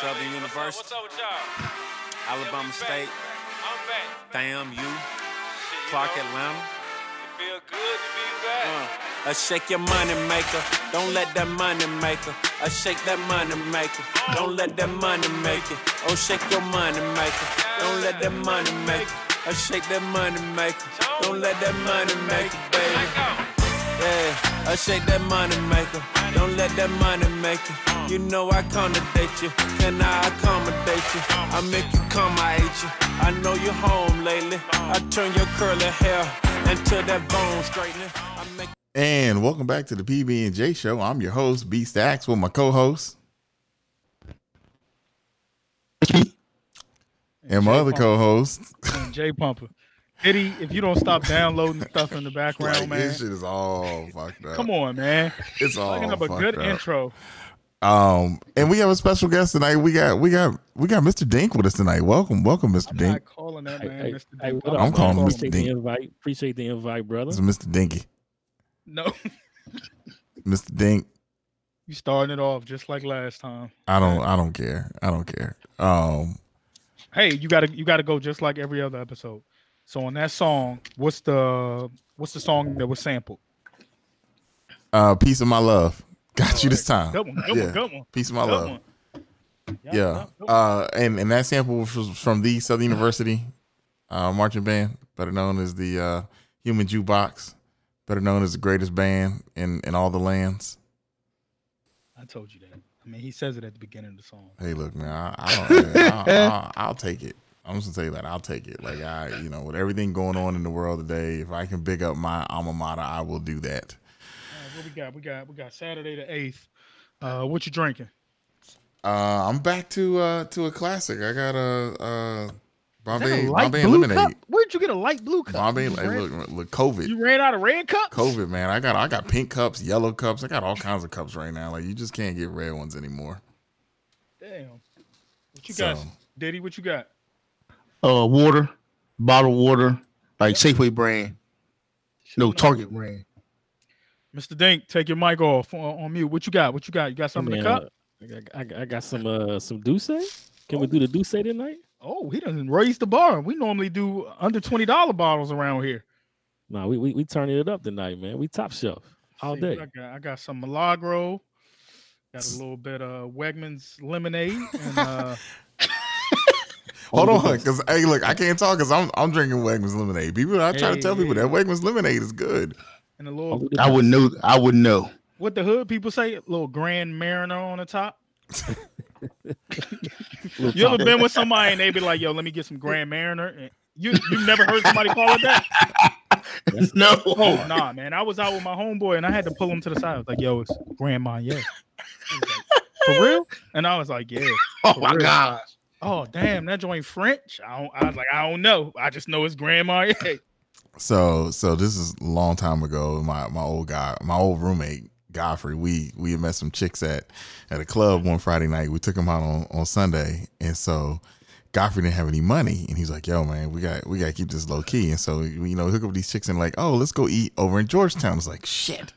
Southern University. What's up with y'all? Alabama State, I'm back. Damn you, Shit, you Clark know, Atlanta. It feel good to be back. Uh, shake your money maker. Don't let that money maker. I shake that money maker. Don't let that money make it. Oh, shake your money maker. Don't let that money make it. Uh, shake that money maker. Don't let that money make it, baby. Yeah, I shake that money maker. Don't let that money make it. You know I accommodate you. Can I accommodate you? I make you come, I hate you. I know you're home lately. I turn your curly hair into that bone straightening. I make And welcome back to the PB and J Show. I'm your host, B Stacks, with my co-host and my other co-host. and Jay Pumper. Eddie, if you don't stop downloading stuff in the background, Like, man. this shit is all fucked up. Come on, man. it's all Fucking up a good up. intro. Um, and we have a special guest tonight. We got we got we got Mr. Dink with us tonight. Welcome, welcome, Mr. I'm Dink. calling that man Hey, Mr. hey, Dink. what up, I'm man? calling Mr. Dink. the invite. Appreciate the invite, brother. This is Mr. Dinky, No, Mr. Dink. you starting it off just like last time. I don't I don't care. I don't care. Um, Hey, you gotta you gotta go just like every other episode. So on that song, what's the what's the song that was sampled? uh, peace of my love. Got you this time. Good one, good Yeah. one, good one. Peace of my Good love. one. Yeah. one. Uh, and and that sample was from the Southern University uh, marching band, better known as the uh, Human Jukebox, better known as the greatest band in in all the lands. I told you that. I mean, he says it at the beginning of the song. Hey, look, man, I, I don't, I, I, I'll take it. I'm just gonna tell you that I'll take it. Like I, you know, with everything going on in the world today, if I can big up my alma mater, I will do that. All right, what we got? We got we got Saturday the eighth. Uh, what you drinking? Uh, I'm back to uh to a classic. I got a uh Is that Bombay a light Bombay blue lemonade. cup? Where'd you get a light blue cup? Bombay, you, like, ran, look, look, COVID. you ran out of red cups. COVID, man. I got I got pink cups, yellow cups. I got all kinds of cups right now. Like you just can't get red ones anymore. Damn. What you So- got, Diddy? What you got? uh water, bottled water, like Safeway brand, no Target brand. Mr. Dink, take your mic off on, on mute. What you got? What you got? You got something in the cup? uh, I, got- I, got some uh some D'usse. Can we do the D'usse tonight? Oh, he doesn't raise the bar. We normally do under twenty dollar bottles around here. Nah, we we we turning it up tonight, man. We top shelf all See, day. I got, I got some Milagro. Got a little bit of Wegmans lemonade and uh, Hold on, because hey, look, I can't talk because I'm I'm drinking Wegmans lemonade. People, I try to Hey, tell people hey. that Wegmans lemonade is good. And a little I wouldn't know. I wouldn't know. what the hood people say, a little Grand Mariner on the top. You ever been with somebody and they be like, "Yo, let me get some Grand Mariner"? And you you never heard somebody call it that? No. Oh nah, man. I was out with my homeboy and I had to pull him to the side. I was like, "Yo, it's Grand Marnier." He was like, For real? And I was like, "Yeah." Oh my real. gosh. Oh damn, that joint French. I don't, I was like, I don't know. I just know it's Grand Marnier. So so this is a long time ago. My my old guy, my old roommate Godfrey. We we met some chicks at at a club one Friday night. We took him out on on Sunday, and so Godfrey didn't have any money, and he's like, "Yo, man, we got we got to keep this low key." And so you know, hook up these chicks and like, "Oh, let's go eat over in Georgetown." It's like shit.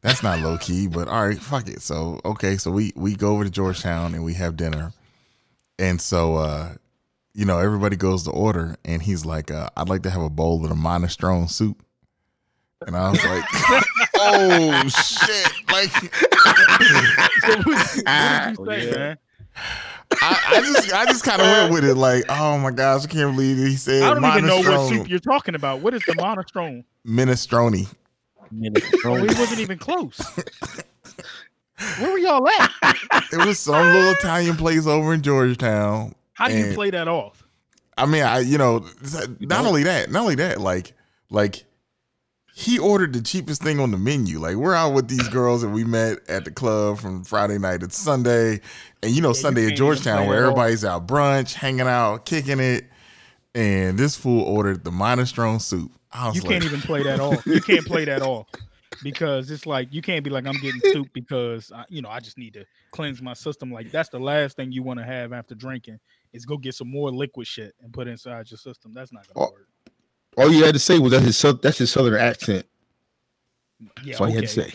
That's not low key, but all right, fuck it. So okay, so we we go over to Georgetown and we have dinner, and so uh, you know everybody goes to order, and he's like, uh, "I'd like to have a bowl of the minestrone soup," and I was like, "Oh shit!" Like So what, what did you Oh, yeah. I, I just I just kind of went with it, like, "Oh my gosh, I can't believe he said I don't even know what soup you're talking about. What is the minestrone? minestrone." Minute. Oh, he wasn't even close. Where were y'all at? It was some little Italian place over in Georgetown. How do you play that off? I mean, I you know, not only that, not only that, like like he ordered the cheapest thing on the menu. Like we're out with these girls that we met at the club from Friday night to Sunday, and you know you Sunday can't at Georgetown where everybody's out brunch, hanging out, kicking it, and this fool ordered the minestrone soup. I was You like, can't even play that off. You can't play that off because it's like you can't be like I'm getting soup because I, you know I just need to cleanse my system. Like that's the last thing you want to have after drinking is go get some more liquid shit and put inside your system. That's not gonna Oh, work. All you had to say was that's his that's his southern accent. Yeah, That's all you had to say.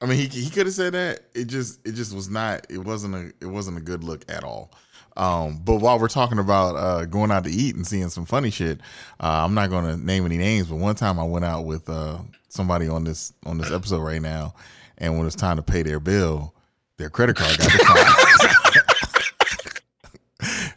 I mean, he he could have said that. It just it just was not. It wasn't a it wasn't a good look at all. Um, but while we're talking about uh, going out to eat and seeing some funny shit, uh, I'm not going to name any names. But one time I went out with uh, somebody on this on this episode right now, and when it's time to pay their bill, their credit card got declined.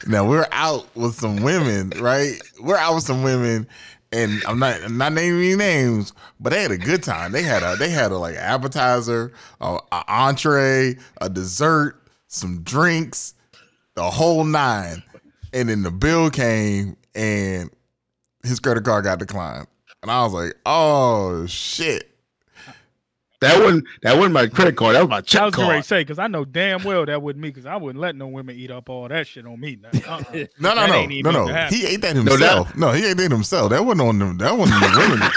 Now we're out with some women, right? We're out with some women, and I'm not I'm not naming any names, but they had a good time. They had a they had a like appetizer, a, a entree, a dessert, some drinks, the whole nine. And then the bill came, and his credit card got declined, and I was like, "Oh shit!" That wasn't that wasn't my credit card. That was my I check was going to card. say because I know damn well that wasn't me because I wouldn't let no women eat up all that shit on me. Uh-uh. No, no, That no, no, no. He ate that No, that- himself. No, he ate that himself. That wasn't on them. That wasn't the women.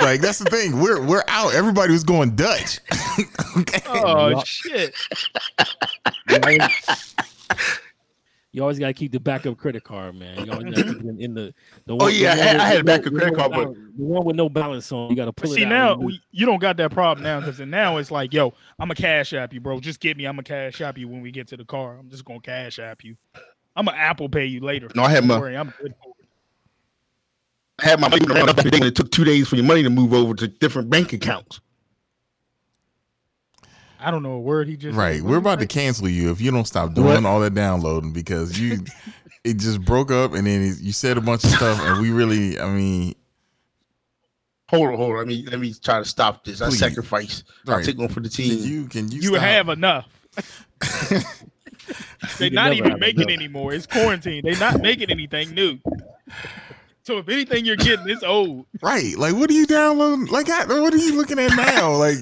like that's the thing. We're we're out. Everybody was going Dutch. Oh, okay. Oh shit! You always, got to keep the backup credit card, man. You always got to keep it in, in the, the Oh, yeah, the I had- with- I had a backup credit card, but- the one with no balance on. You got to pull see it out. now you- we, you don't got that problem now because now it's like, yo, I'm a cash app you, bro. Just get me. I'm a cash app you when we get to the car. I'm just gonna cash app you. I'm gonna Apple pay you later. No, I had my- worry, I'm good for it. I had my money around up and it took two days for your money to move over to different bank accounts. I don't know a word he just Right. said. We're What about to did he say? cancel you if you don't stop doing What? all that downloading because you it just broke up and then you said a bunch of stuff and we really I mean Hold on, hold on. Let me let me try to stop this. I Please. sacrifice. I'll Right. take one for the can team. you can you You stop? have enough. They're not even making anymore. It's quarantine. They're not making anything new. So if anything you're getting, it's old. right. Like what are you downloading? Like I- what are you looking at now? Like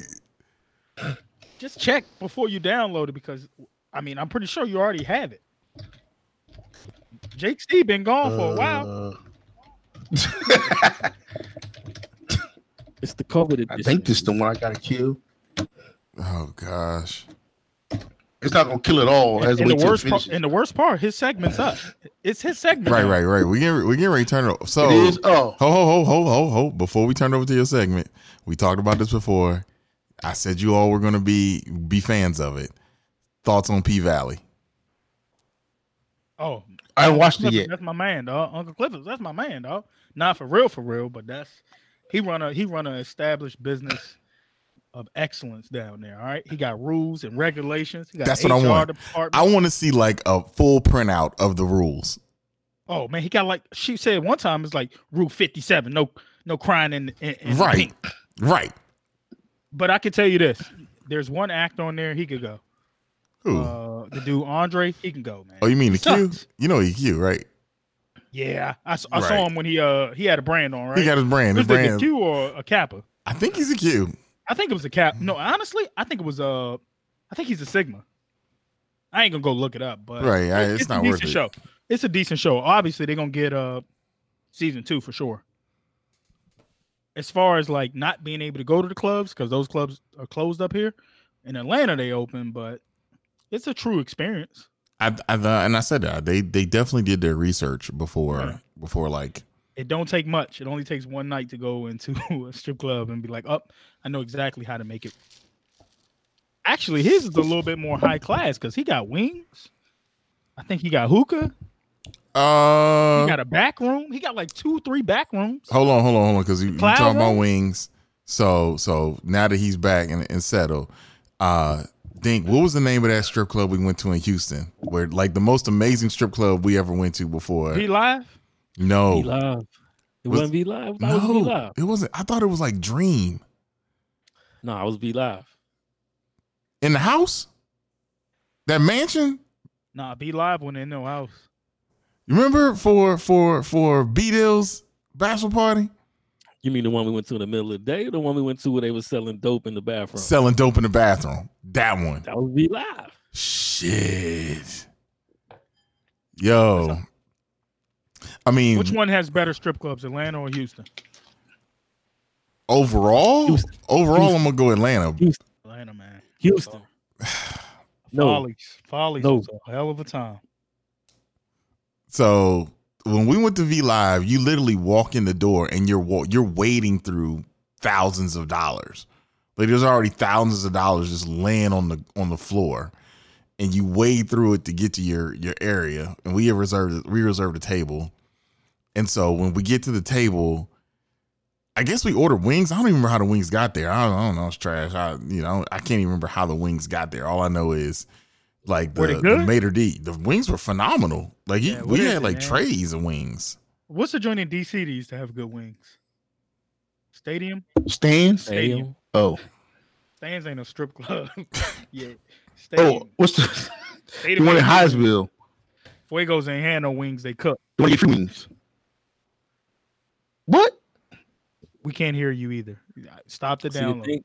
Just check before you download it because I mean I'm pretty sure you already have it. Jake Steve been gone for a while. Uh, it's the COVID. I think this is the one I gotta kill. oh gosh. It's not gonna kill it all. It has to And the wait till it worst part, and the worst part, his segment's up. It's his segment. Right, right, right. We get we get ready to turn it over. So It is. Oh, Ho ho ho ho ho ho! Before we turn over to your segment, we talked about this before. I said you all were going to be be fans of it. Thoughts on P Valley? Oh, I haven't watched it yet. That's my man, dog. Uncle Clifford, that's my man, dog. Not for real, for real, but that's he run a he run an established business of excellence down there. All right, he got rules and regulations. He got That's what I HR want. Department. I want to see like a full printout of the rules. oh man, he got like she said one time. It's like rule fifty seven. No, no crying in, in, in Right. pink. Right? But I can tell you this: there's one act on there he could go. Who? Uh, the dude Andre, he can go, man. oh, you mean the he Q? You know he Q, right? Yeah, I Right. saw him when he uh he had a brand on, right? He got his brand. His was it the brand. Q or a Kappa? I think he's a Q. I think it was a cap. No, honestly, I think it was uh I think he's a Sigma. I ain't gonna go look it up, but Right, I- it's a not decent worth it. show. It's a decent show. Obviously, they're gonna get uh season two for sure. As far as like not being able to go to the clubs because those clubs are closed up here. In Atlanta, they open, but it's a true experience. I, I uh, and I said that they they definitely did their research before Yeah. before like It don't take much. It only takes one night to go into a strip club and be like, "Up, I know exactly how to make it." Actually, his is a little bit more high class because he got wings. I think he got hookah. Uh He got a back room. He got like two, three back rooms. hold on hold on hold on because you, you Cloud talking about wings. So so now that he's back and, and settled, uh think what was the name of that strip club we went to in Houston? Where like the most amazing strip club we ever went to before. V Live. no. V Live. It Was- wasn't V Live. I was be No, live. it wasn't. I thought it was like Dream No, I was V Live. in the house, that mansion. Nah, V Live when in no house. You remember for for for B Dill's bachelor party, You mean the one we went to in the middle of the day, or the one we went to where they was selling dope in the bathroom? selling dope in the bathroom. That one. that was V Live. Shit. Yo. I mean, Which one has better strip clubs, Atlanta or Houston? overall, Houston. overall, Houston. I'm gonna go Atlanta. Atlanta, man. Houston. No, Follies. Follies No. was a hell of a time. So when we went to V Live, you literally walk in the door and you're you're wading through thousands of dollars Like there's already thousands of dollars just laying on the on the floor, and you wade through it to get to your your area. And we have reserved we reserved a table, and so when we get to the table, I guess we ordered wings. I don't even remember how the wings got there. I don't, I don't know. It's trash. I you know I can't even remember how the wings got there. All I know is like the, Were the? Mater D. The wings were phenomenal. Like he, Yeah, we had it, like man? trays of wings. What's the joint in DC that used to have good wings? Stadium? Stands. Stadium. Oh, Stands ain't a strip club. yeah. oh, Stadium. what's the Stadium the one in ain't- Hyattsville? Fuegos ain't had no wings they cook. The one you free wings. What? We can't hear you either. Stop the See, the download. thing,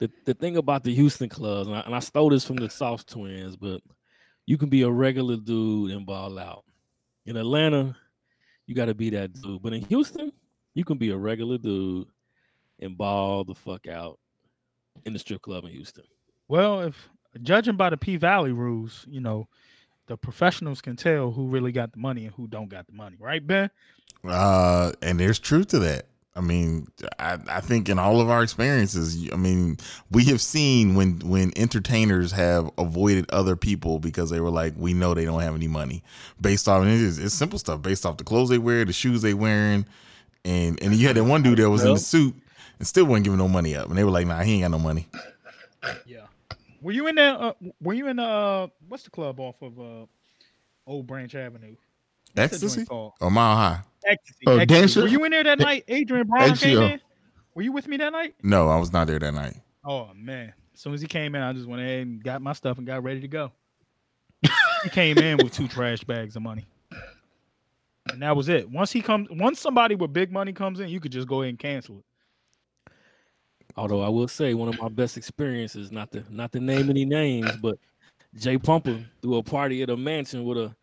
the, the thing about the Houston clubs, and I, and I stole this from the South Twins, but you can be a regular dude and ball out. In Atlanta, you got to be that dude. But in Houston, you can be a regular dude and ball the fuck out in the strip club in Houston. Well, if judging by the P Valley rules, you know, the professionals can tell who really got the money and who don't got the money, right, Ben? Uh, and there's truth to that. I mean, I, I think in all of our experiences, I mean, we have seen when when entertainers have avoided other people because they were like, we know they don't have any money, based off and it's, it's simple stuff, based off the clothes they wear, the shoes they wearing, and and you had that one dude that was in the suit and still wasn't giving no money up, and they were like, nah, he ain't got no money. Yeah. Were you in there? Uh, were you in uh what's the club off of uh Old Branch Avenue? What's Ecstasy called? or oh, Mile High? Ecstasy. Oh, Ecstasy. Dancer? Were you in there that night? Adrien Broner Ecstasy, came oh. in. Were you with me that night? No, I was not there that night. Oh man! As soon as he came in, I just went ahead and got my stuff and got ready to go. he came in with two trash bags of money, and that was it. Once he comes, once somebody with big money comes in, you could just go ahead and cancel it. Although I will say one of my best experiences, not to not to name any names, but Jay Pumper threw a party at a mansion with a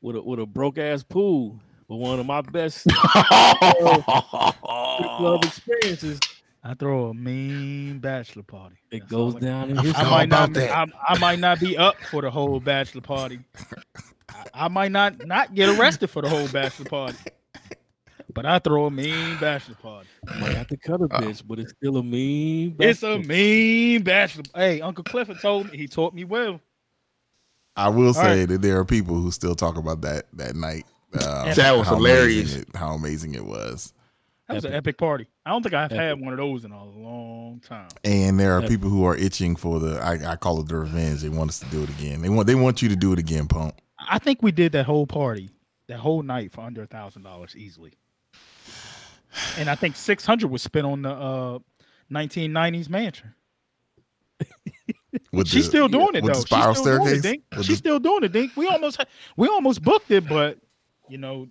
with a with a broke ass pool. But one of my best club experiences, I throw a mean bachelor party. it That's goes I- down in I history. I might not. about? I, I might not be up for the whole bachelor party. I, I might not not get arrested for the whole bachelor party. But I throw a mean bachelor party. Might have to cut a bitch, but it's still a mean. It's a mean bachelor. Hey, Uncle Clifford told me he taught me well. I will say right. that there are people who still talk about that that night. Uh, That was how hilarious. amazing it- how amazing it was. That was an Epic. epic party. I don't think I've Epic. had one of those in a long time. And there are Yeah. people who are itching for the I, I call it the revenge. They want us to do it again. They want they want you to do it again, pump. I think we did that whole party, that whole night for under a thousand dollars easily. And I think six hundred was spent on the uh 1990s mansion. With She's the- still doing it with though. the spiral She's still doing it, staircase? Dink. With She's the- still doing it, Dink. We almost we almost booked it, but you know,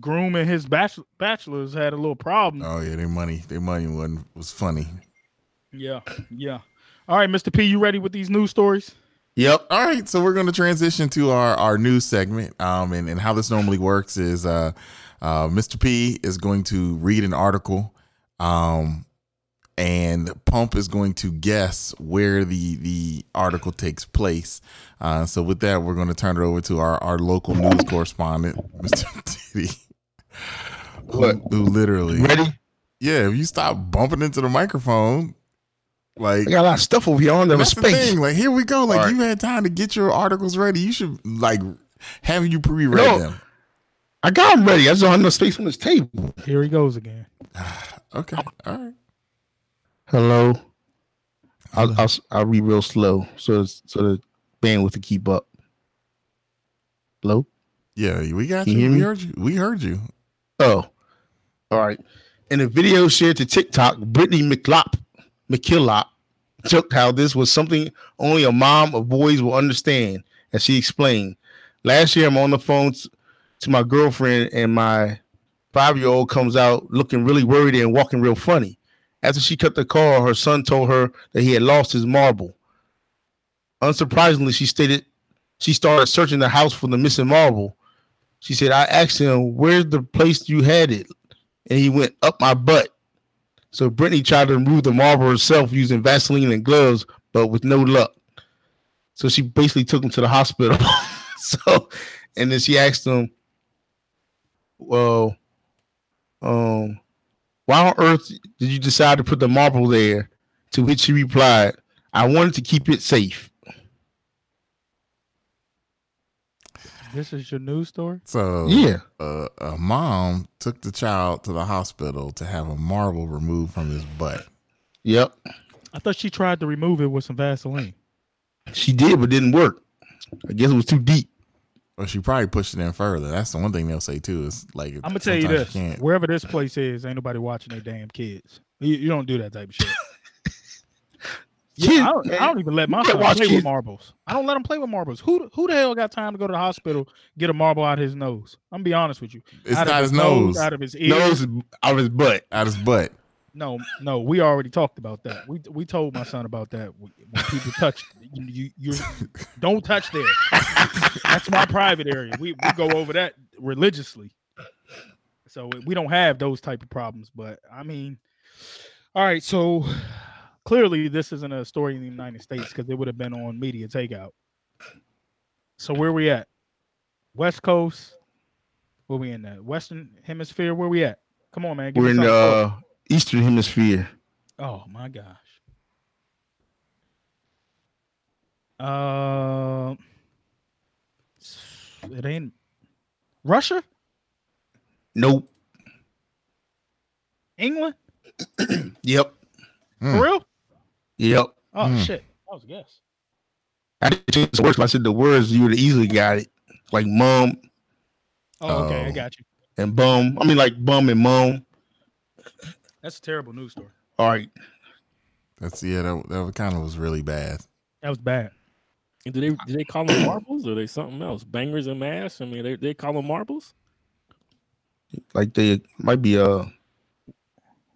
Groom and his bachelor, bachelors had a little problem. Oh yeah, their money, their money wasn't was funny. Yeah, yeah. All right, Mr. P, you ready with these news stories? Yep. All right, so we're going to transition to our our news segment. Um, and and how this normally works is uh, uh, Mr. P is going to read an article, um, and Pump is going to guess where the the article takes place. Uh, so with that, we're going to turn it over to our our local news correspondent, Mr. Titty, who, What? who literally, Ready? yeah. If you stop bumping into the microphone, like I got a lot of stuff over here on the that's the space. thing. Like, here we go. Like, All right. you had time to get your articles ready. You should like have you pre-read No. them. I got them ready. I just don't have enough space on this table. Here he goes again. Okay. All right. Hello. I'll, I'll I'll read real slow so so the bandwidth to keep up. Hello. Yeah, we got Can you. you We heard you. We heard you. Oh, all right. In a video shared to TikTok, Brittany McLop, McKillop joked how this was something only a mom of boys will understand. As she explained, last year I'm on the phone t- to my girlfriend, and my five year old comes out looking really worried and walking real funny. After she cut the call, her son told her that he had lost his marble. Unsurprisingly, she stated she started searching the house for the missing marble. She said, I asked him, Where's the place you had it? And he went up my butt. So Brittany tried to remove the marble herself using Vaseline and gloves, but with no luck. So she basically took him to the hospital. so, and then she asked him, Well, um, why on earth did you decide to put the marble there? To which he replied, I wanted to keep it safe. This is your news story. So Yeah. uh, a mom took the child to the hospital to have a marble removed from his butt. Yep. I thought she tried to remove it with some Vaseline. She did, but didn't work. I guess it was too deep. Or she probably pushed it in further. That's the one thing they'll say too. Is like I'm gonna tell you this: can't- wherever this place is, ain't nobody watching their damn kids. You, you don't do that type of shit. Yeah, Kid- I, don't, I don't even let my son watch play kids- with marbles. I don't let him play with marbles. Who who the hell got time to go to the hospital get a marble out his nose? I'm gonna be honest with you. It's out of not his nose, out of his ear. Nose out of his butt. out his butt. No, no, we already talked about that. We we told my son about that. When people touch you, you, you don't touch there. That's my private area. We we go over that religiously. So we don't have those type of problems. But I mean, all right. So clearly, this isn't a story in the United States because it would have been on media takeout. So where we at? West Coast. Where we in the Western Hemisphere? Where we at? Come on, man. We're in the uh, Eastern Hemisphere. Oh my gosh. Uh, it ain't Russia, Nope. England, Yep. Mm. for real? Yep. Oh Hmm. shit, that was a guess. I didn't change the words. but I said the words you would have easily got it. Like mom Oh, okay, I Oh. got you. and bum. I mean like bum and mom. That's a terrible news story. All right. That's yeah. That, that kind of was really bad. That was bad. And do they do they call them marbles or they something else? Bangers and mash? I mean, they, they call them marbles. Like they might be uh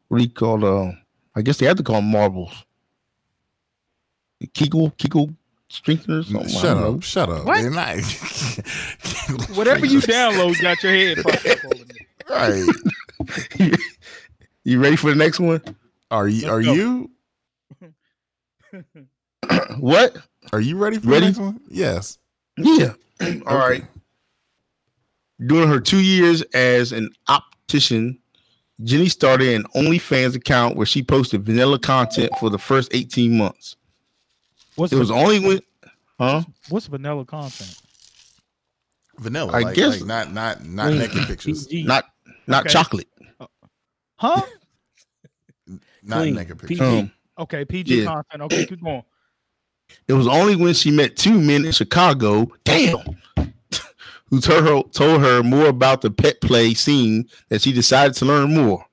what do you call uh I guess they have to call them marbles. Kegel, Kegel strengtheners. something, Shut don't know. up! Shut up! What? Not. Whatever you download got your head fucked up over there. right? You ready for the next one? Are you? Let's Are go. you? what? Are you ready for Ready? the next one? Yes. Yeah. All right. During her two years as an optician, Jenny started an OnlyFans account where she posted vanilla content for the first 18 months. What's It was van- only when, huh? what's vanilla content? Vanilla. I like, guess- like not not not Clean. naked pictures. PG. Not not Okay. chocolate. Huh? Not Clean. naked PG. pictures. Um, Okay, PG Yeah. content. Okay, keep going. It was only when she met two men in Chicago, damn, who told her told her more about the pet play scene that she decided to learn more.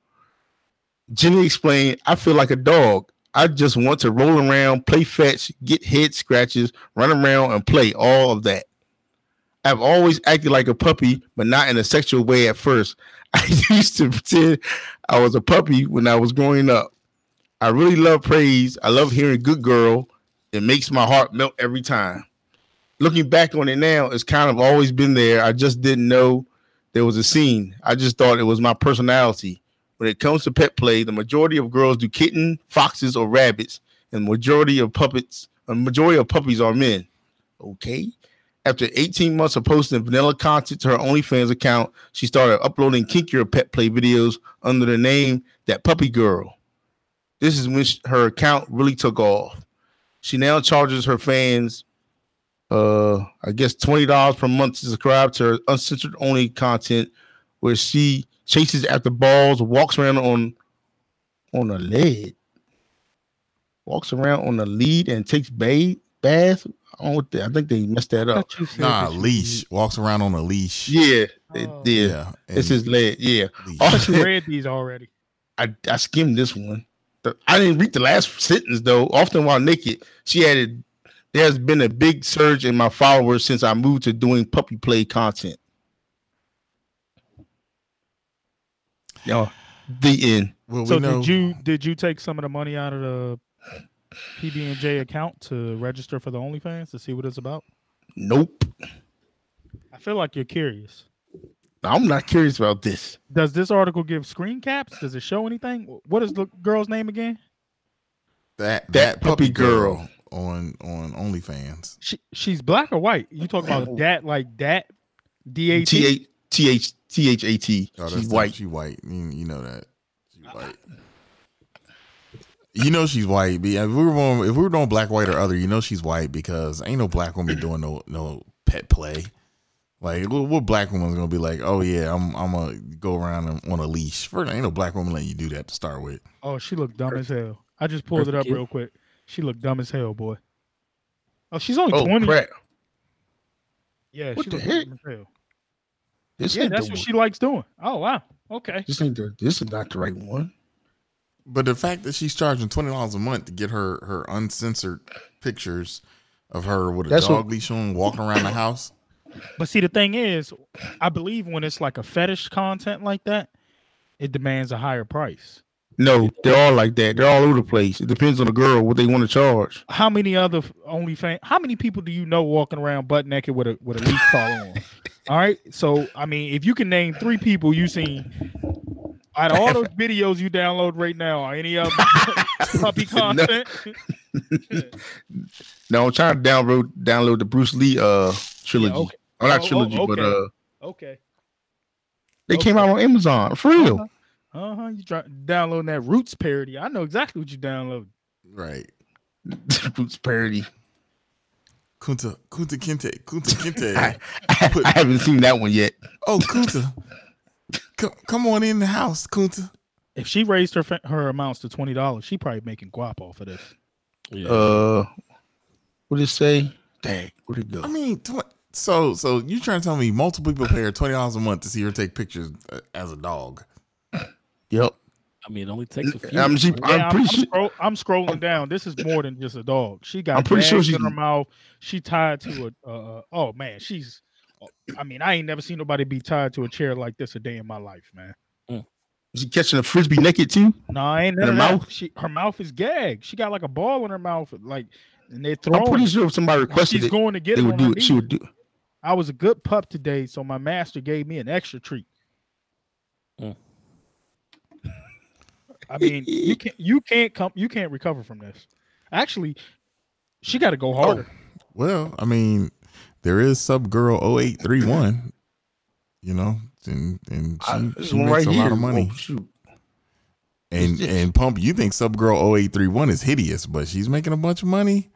Jenny explained, I feel like a dog. I just want to roll around, play fetch, get head scratches, run around, and play all of that. I've always acted like a puppy, but not in a sexual way at first. I used to pretend I was a puppy when I was growing up. I really love praise. I love hearing good girl. It makes my heart melt every time. Looking back on it now, it's kind of always been there. I just didn't know there was a scene. I just thought it was my personality. When it comes to pet play, the majority of girls do kitten, foxes, or rabbits, and majority of puppets, a majority of puppies are men. Okay. After 18 months of posting vanilla content to her OnlyFans account, she started uploading kinkier pet play videos under the name That Puppy Girl. This is when her account really took off. She now charges her fans, uh, I guess twenty dollars per month to subscribe to her uncensored only content, where she chases after balls, walks around on on a lead, walks around on a lead, and takes ba- baths. I, don't know what they- I think they messed that up. Thought you said Nah, that you- leash. Walks around on a leash. Yeah, they Oh. did. Yeah. It's and his lead. Yeah, leash. I thought read these already. I, I skimmed this one. The- I didn't read the last sentence though. Often while naked, she added, "There's been a big surge in my followers since I moved to doing puppy play content." Yo, the end. Well, So we know. did you did you take some of the money out of the PB and J account to register for the OnlyFans to see what it's about? Nope. I feel like you're curious. I'm not curious about this. Does this article give screen caps? Does it show anything? What is the girl's name again? that That that puppy puppy girl. girl on on OnlyFans. She she's black or white? You talking about that like that? D A T T. H T H T H A T. Oh, She's white. She white. You, you know that. She white. You know she's white. Be- If we were going, if we were doing black, white, or other, you know she's white because ain't no black woman doing no no pet play. Like what, what black woman's gonna be like? Oh yeah, I'm I'm gonna go around on- on a leash. First, ain't no black woman letting you do that to start with. Oh, she looked dumb as hell. I just pulled it up Perfect. real quick. She looked dumb as hell, boy. Oh, she's only Oh twenty. crap! Yeah, What she the looked heck? dumb as hell. This Yeah, that's what one. she likes doing. Oh wow. Okay. This ain't the. This is not the right one. But the fact that she's charging twenty dollars a month to get her her uncensored pictures of her with a That's dog what- leash on, walking around the house. But see, the thing is, I believe when it's like a fetish content like that, it demands a higher price. No, they're all like that. They're all over the place. It depends on the girl what they want to charge. How many other OnlyFans? How many people do you know walking around butt naked with a with a leash collar on? All right. So I mean, if you can name three people you seen out of all those videos you download right now, are any of puppy content? Now I'm trying to download download the Bruce Lee uh trilogy. okay. Or not Oh, oh, trilogy, but okay. uh Okay. they came out on Amazon for real. Uh huh. You try downloading that Roots parody? I know exactly what you download. Right. Roots parody. Kunta Kunta Kinte Kunta Kinte. I, I haven't seen that one yet. oh Kunta, come come on in the house, Kunta. If she raised her her amounts to twenty dollars, she probably making guap off of this. Yeah. Uh, what did it say? Dang, where'd it go? I mean, tw- so so you trying to tell me multiple people pay her twenty dollars a month to see her take pictures uh, as a dog? Yep. I mean, it only takes a few. I'm, she, Yeah, I'm I'm, pretty I'm sure. scroll- I'm scrolling down. This is more than just a dog. She got I'm pretty sure bags she- in her mouth. She tied to a. Uh, oh man, she's. I mean, I ain't never seen nobody be tied to a chair like this a day in my life, man. Is She catching a frisbee naked too. No, I ain't In her that. mouth? She her mouth is gagged. She got like a ball in her mouth, like, and they throw. I'm pretty it. sure if somebody requested She's it, going to get they it. would do her it. She would do. I was a good pup today, so my master gave me an extra treat. Mm. I mean, you can't you can't come you can't recover from this. Actually, she got to go harder. Well, I mean, there is sub girl 0831, you know, and and she, I, she makes right a here. lot of money. Oh, shoot. and this? and pump, you think sub girl 0831 is hideous, but she's making a bunch of money.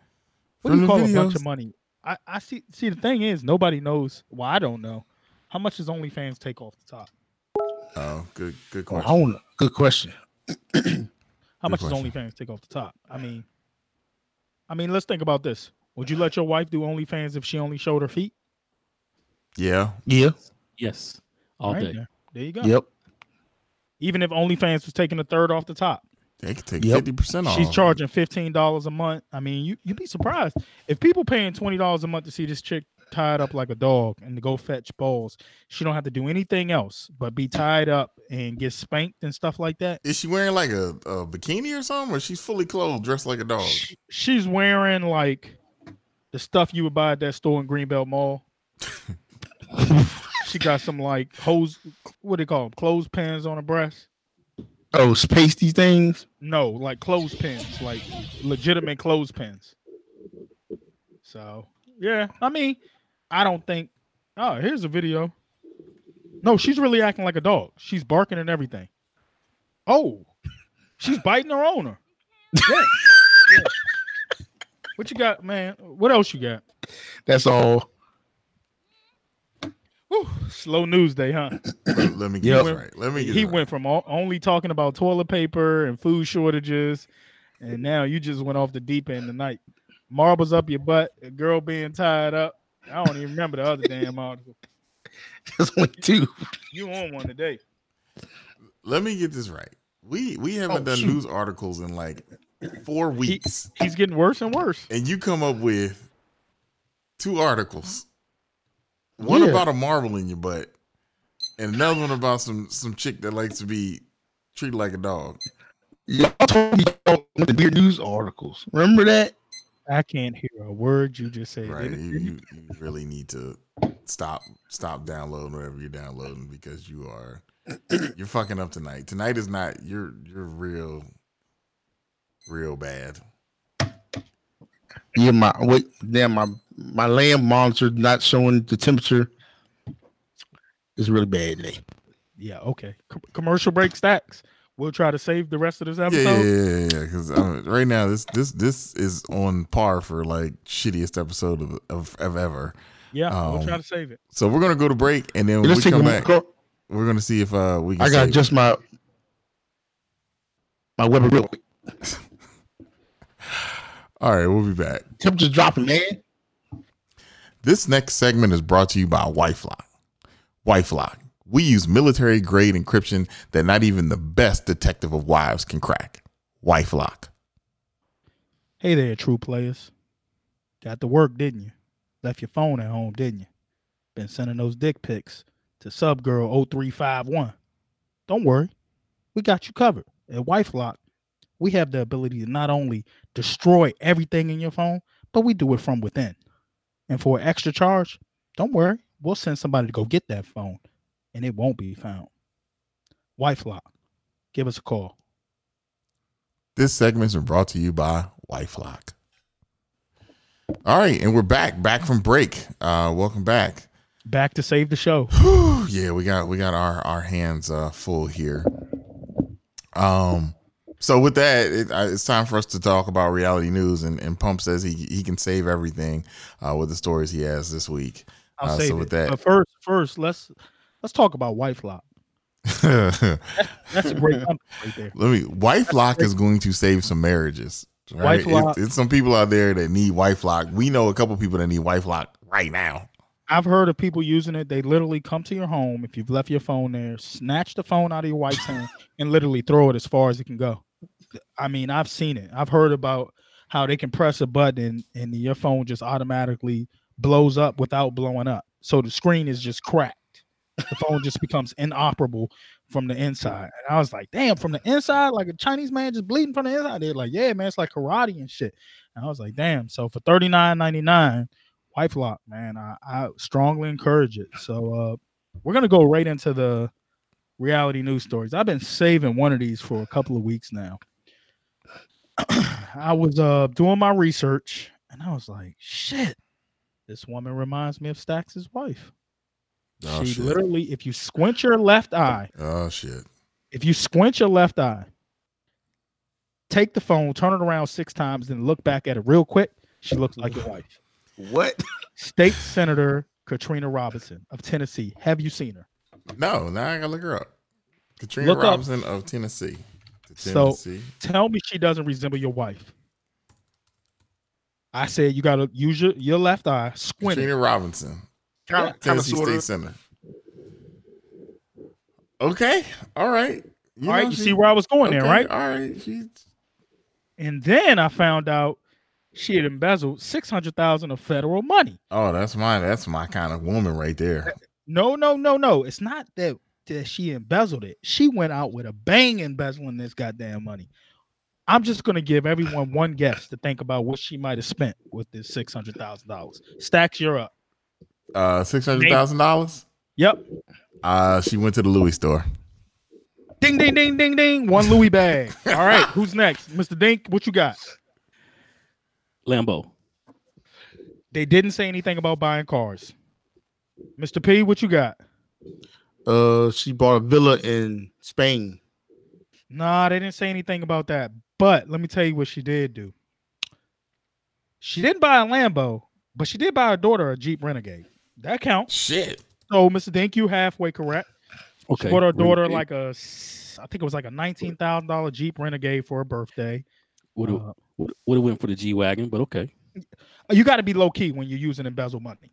What do you call the a bunch of money? I, I see. See, the thing is, nobody knows. Well, I don't know how much does OnlyFans take off the top. Oh, good good I question. don't. Good question. How Good much does question. OnlyFans take off the top? I mean, I mean, let's think about this. Would you let your wife do OnlyFans if she only showed her feet? Yeah, Yeah. yes, all Right day. there. There you go. Yep. Even if OnlyFans was taking a third off the top, they could take Yep. fifty percent off. she's charging fifteen dollars a month. I mean, you you'd be surprised if people paying twenty dollars a month to see this chick tied up like a dog and to go fetch balls. She don't have to do anything else but be tied up and get spanked and stuff like that. Is she wearing like a, a bikini or something, or she's fully clothed, dressed like a dog? Sh- She's wearing like the stuff you would buy at that store in Greenbelt Mall. she got some like hose, what do they call them? Clothespins on her breast. Oh, these things. No, like clothespins, like legitimate clothespins. So yeah, I mean, I don't think. Oh, here's a video. No, she's really acting like a dog. She's barking and everything. Oh, she's biting her owner. Yeah. yeah. What you got, man? What else you got? That's all. Whew, slow news day, huh? let, let me get Yep. this right. Let me get He right. went from o- only talking about toilet paper and food shortages, and now you just went off the deep end tonight. Marbles up your butt, a girl being tied up. I don't even remember the other damn article. There's only two. You on one today? Let me get this right. We we haven't Oh, done shoot. news articles in like four weeks, He's getting worse and worse. and you come up with two articles. One Yeah. about a marble in your butt, and another one about some some chick that likes to be treated like a dog. Y'all told me y'all the weird news articles. Remember that? I can't hear a word you just said. Right? You, you, you really need to stop stop downloading whatever you're downloading because you are you're fucking up tonight. Tonight is not you're you're real real bad. Yeah, my wait, damn my my lamp monitor not showing the temperature. It's really bad today. Yeah, okay. Com- commercial break stacks. We'll try to save the rest of this Yeah, episode. yeah, yeah, yeah. Because right now, this this this is on par for like shittiest episode of of, of ever. Yeah, we'll try Um, to save it. So we're gonna go to break, and then when Let's we take come a back, go- we're gonna see if uh we. Can I got save- just my my Weber real quick. All right, we'll be back. Temperatures dropping, man. This next segment is brought to you by WifeLock. WifeLock. We use military grade encryption that not even the best detective of wives can crack. WifeLock. Hey there, true players. Got to work, didn't you? Left your phone at home, didn't you? Been sending those dick pics to subgirl0351. Don't worry. We got you covered. At WifeLock, we have the ability to not only destroy everything in your phone, but we do it from within. And for an extra charge, don't worry. We'll send somebody to go get that phone and it won't be found. WifeLock. Give us a call. This segment's been brought to you by WifeLock. All right, and we're back, back from break. Uh, welcome back. Back to save the show. Yeah, we got we got our our hands uh, full here. Um, so with that, it, it's time for us to talk about reality news. And, and Pump says he he can save everything uh, with the stories he has this week. I'll Uh, save so it. with that- But first, first, let's let's talk about WifeLock. Let That's a great company right there. Let me. Wife lock is going to save some marriages. Right? It's, it's some people out there that need wife lock. We know a couple people that need wife lock right now. I've heard of people using it. They literally come to your home if you've left your phone there, snatch the phone out of your wife's hand, and literally throw it as far as it can go. I mean, I've seen it. I've heard about how they can press a button and your phone just automatically blows up without blowing up. So the screen is just cracked. The phone just becomes inoperable from the inside. And I was like, damn, from the inside, like a Chinese man just bleeding from the inside. They're like, yeah, man, it's like karate and shit. And I was like, damn. So for thirty nine ninety nine, wife lock, man, I, I strongly encourage it. So uh we're gonna go right into the reality news stories. I've been saving one of these for a couple of weeks now. I was uh doing my research and I was like, shit, this woman reminds me of Stax's wife. Oh she shit. literally, if you squint your left eye, Oh shit. if you squint your left eye, take the phone, turn it around six times, then look back at it real quick. She looks like your wife. What? State Senator Katrina Robinson of Tennessee. Have you seen her? No, now I gotta look her up. Katrina Look up- Robinson of Tennessee. So- Tell me she doesn't resemble your wife. I said you gotta use your, your left eye, squint. Katrina Robinson. Kind of, kind of Tennessee sort State. Center. Okay. All right. All right, know, you she- see where I was going there, right? All right. She And then I found out she had embezzled six hundred thousand of federal money. Oh, that's my that's my kind of woman right there. No, no, no, no. It's not that, that she embezzled it. She went out with a bang embezzling this goddamn money. I'm just gonna give everyone one guess to think about what she might have spent with this six hundred thousand dollars. Stacks, you're up. Uh six hundred thousand dollars? Yep. Uh she went to the Louis store. Ding, ding, ding, ding, ding. One Louis bag. All right, who's next, Mr. Dink? What you got? Lambo. They didn't say anything about buying cars. Mr. P, what you got? Uh, she bought a villa in Spain. Nah, they didn't say anything about that. But let me tell you what she did do. She didn't buy a Lambo, but she did buy her daughter a Jeep Renegade. That counts. Shit. So, Mr. Dink, you halfway correct. Okay. She bought her daughter Renegade. like a, I think it was like a nineteen thousand dollar Jeep Renegade for her birthday. would have uh, would have went for the G wagon, but okay. You got to be low key when you're using embezzle money.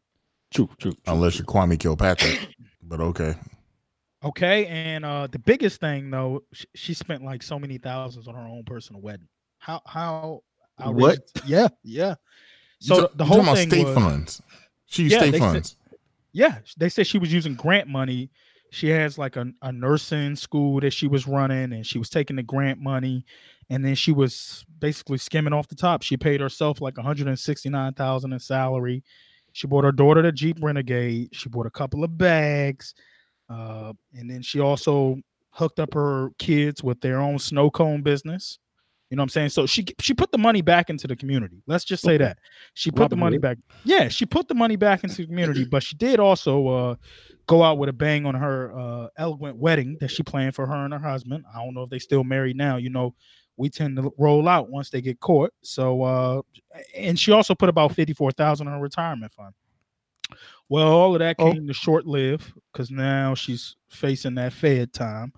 True, true. true. Unless you're Kwame Kilpatrick. but okay. Okay, and uh the biggest thing though, sh- she spent like so many thousands on her own personal wedding. How how What? outrageous- Yeah, yeah. You So ta- the, the whole talking about thing state was, funds. She used Yeah, state they said- funds. yeah, they said she was using grant money. She has like a, a nursing school that she was running, and she was taking the grant money, and then she was basically skimming off the top. She paid herself like one hundred and sixty nine thousand in salary. She bought her daughter the Jeep Renegade. She bought a couple of bags, uh, and then she also hooked up her kids with their own snow cone business. You know what I'm saying? So she she put the money back into the community. Let's just say that she put the money Hood. back. Yeah, she put the money back into the community, but she did also uh go out with a bang on her uh, eloquent wedding that she planned for her and her husband. I don't know if they still married now. You know, we tend to roll out once they get caught. So, uh, and she also put about fifty four thousand in her retirement fund. Well, all of that Oh. came to short live because now she's facing that Fed time,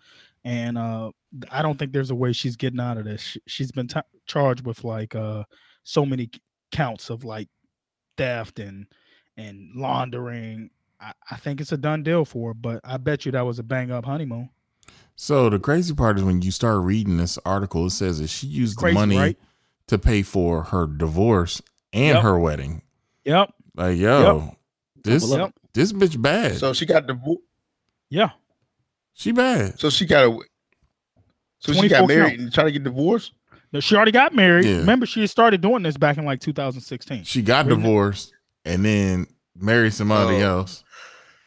and uh, I don't think there's a way she's getting out of this. She, she's been t- charged with like uh, so many counts of like theft and and laundering. I, I think it's a done deal for her, but I bet you that was a bang up honeymoon. So the crazy part is when you start reading this article, it says that she used Crazy, the money right? to pay for her divorce and Yep. her wedding. Yep. Like, yo, this Double up. this bitch bad. So she got divorced. Yeah. she bad. So she got a. So she 24 got married count. and tried to get divorced. No, she already got married. Yeah. Remember, she started doing this back in like 2016. She got Wait divorced and then married somebody Oh. else.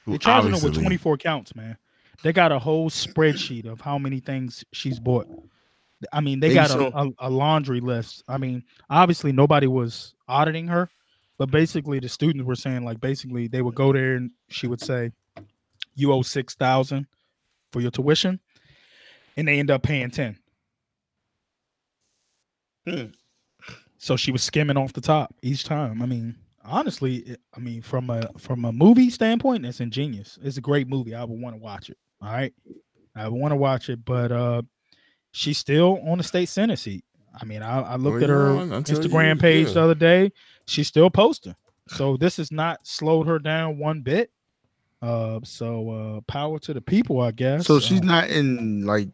who They charging her with 24 counts, man. They got a whole spreadsheet of how many things she's bought. I mean, they Hey, got a, a, a laundry list. I mean, obviously nobody was auditing her, but basically the students were saying like basically they would go there and she would say, "You owe six thousand for your tuition," and they end up paying ten. Hmm. So she was skimming off the top each time. I mean, honestly, I mean, from a from a movie standpoint, it's ingenious. It's a great movie. I would want to watch it. All right, I want to watch it, but uh, she's still on the state senate seat. I mean, I, I looked Well, at her until you- Instagram page yeah. the other day. She's still posting. So this has not slowed her down one bit. Uh, so uh, power to the people, I guess. So she's Uh, not in like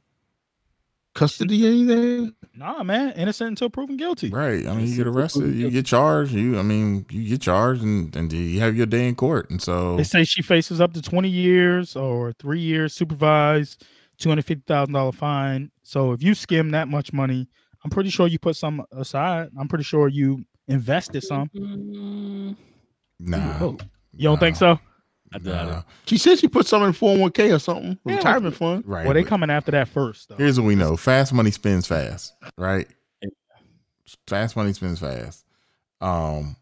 custody or anything. nah, man, innocent until proven guilty. Right. I mean, you get arrested, you get charged. You, I mean, you get charged, and and you have your day in court. And so, They say she faces up to 20 years or three years supervised, $250,000 fine. So if you skim that much money, I'm pretty sure you put some aside. I'm pretty sure you invested some. Mm, nah, You don't think so? I doubt nah. it. She said she put some in 401k or something, Yeah, retirement fund. Right. Well, they but coming after that first, though. Here's what we know: fast money spends fast. Right. Yeah. Fast money spends fast. Um.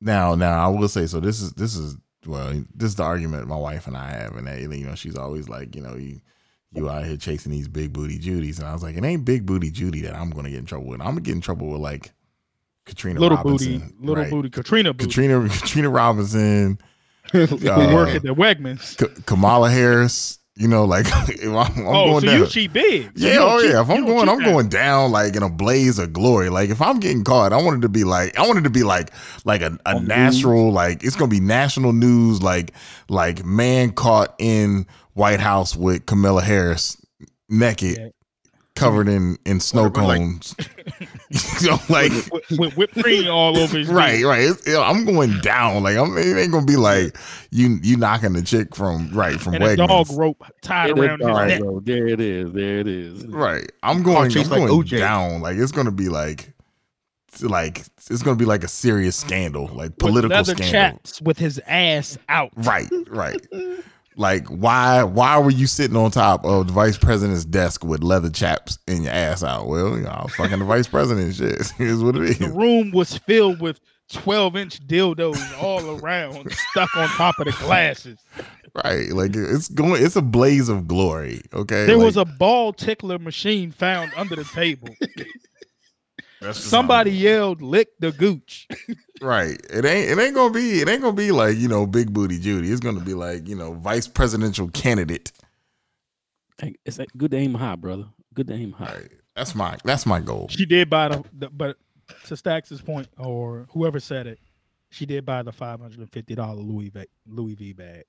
Now, now I will say so. This is this is well, this is the argument my wife and I have, and that you know she's always like, you know, you you out here chasing these big booty Judies, and I was like, it ain't big booty Judy that I'm gonna get in trouble with. I'm gonna get in trouble with like Katrina Little Robinson, booty, little right? booty, Katrina booty. Katrina Katrina Robinson, who uh, work at the Wegmans. K- Kamala Harris. You know, like if I'm, I'm oh, going so down. you cheat big. Yeah, you oh cheat- yeah. If I'm going, I'm going down like in a blaze of glory. Like if I'm getting caught, I wanted to be like, I wanted to be like, like a, a natural, like it's gonna be national news, like like man caught in White House with Camilla Harris naked. Covered in in snow Whatever, like- cones. you know, like with, with whipped cream all over his right, dick. right. It's, I'm going down. Like I'm, it ain't gonna be like you you knocking the chick from right from and a Wegmans. dog rope tied There around it his is, neck. bro. There it is. There it is. Right. I'm going, I'm like going OJ. down. Like it's gonna be like like it's gonna be like a serious scandal, like political leather scandal. chaps with his ass out. Right, right. like why why were you sitting on top of the vice president's desk with leather chaps in your ass out? Well, you know, fucking the vice president shit. Here's what it The room was filled with 12 inch dildos all around, stuck on top of the glasses. Right. Like it's going it's a blaze of glory. Okay. There Like, was a ball tickler machine found under the table. that's just Somebody how- yelled, "Lick the gooch." Right. It ain't it ain't gonna be it ain't gonna be like, you know, big booty Judy. It's gonna be like, you know, vice presidential candidate. Hey, It's uh, good to aim high, brother. Good to aim high. Right. That's my that's my goal. She did buy the, the but to Stax's point, or whoever said it, she did buy the five hundred and fifty dollar Louis v, Louis V bag.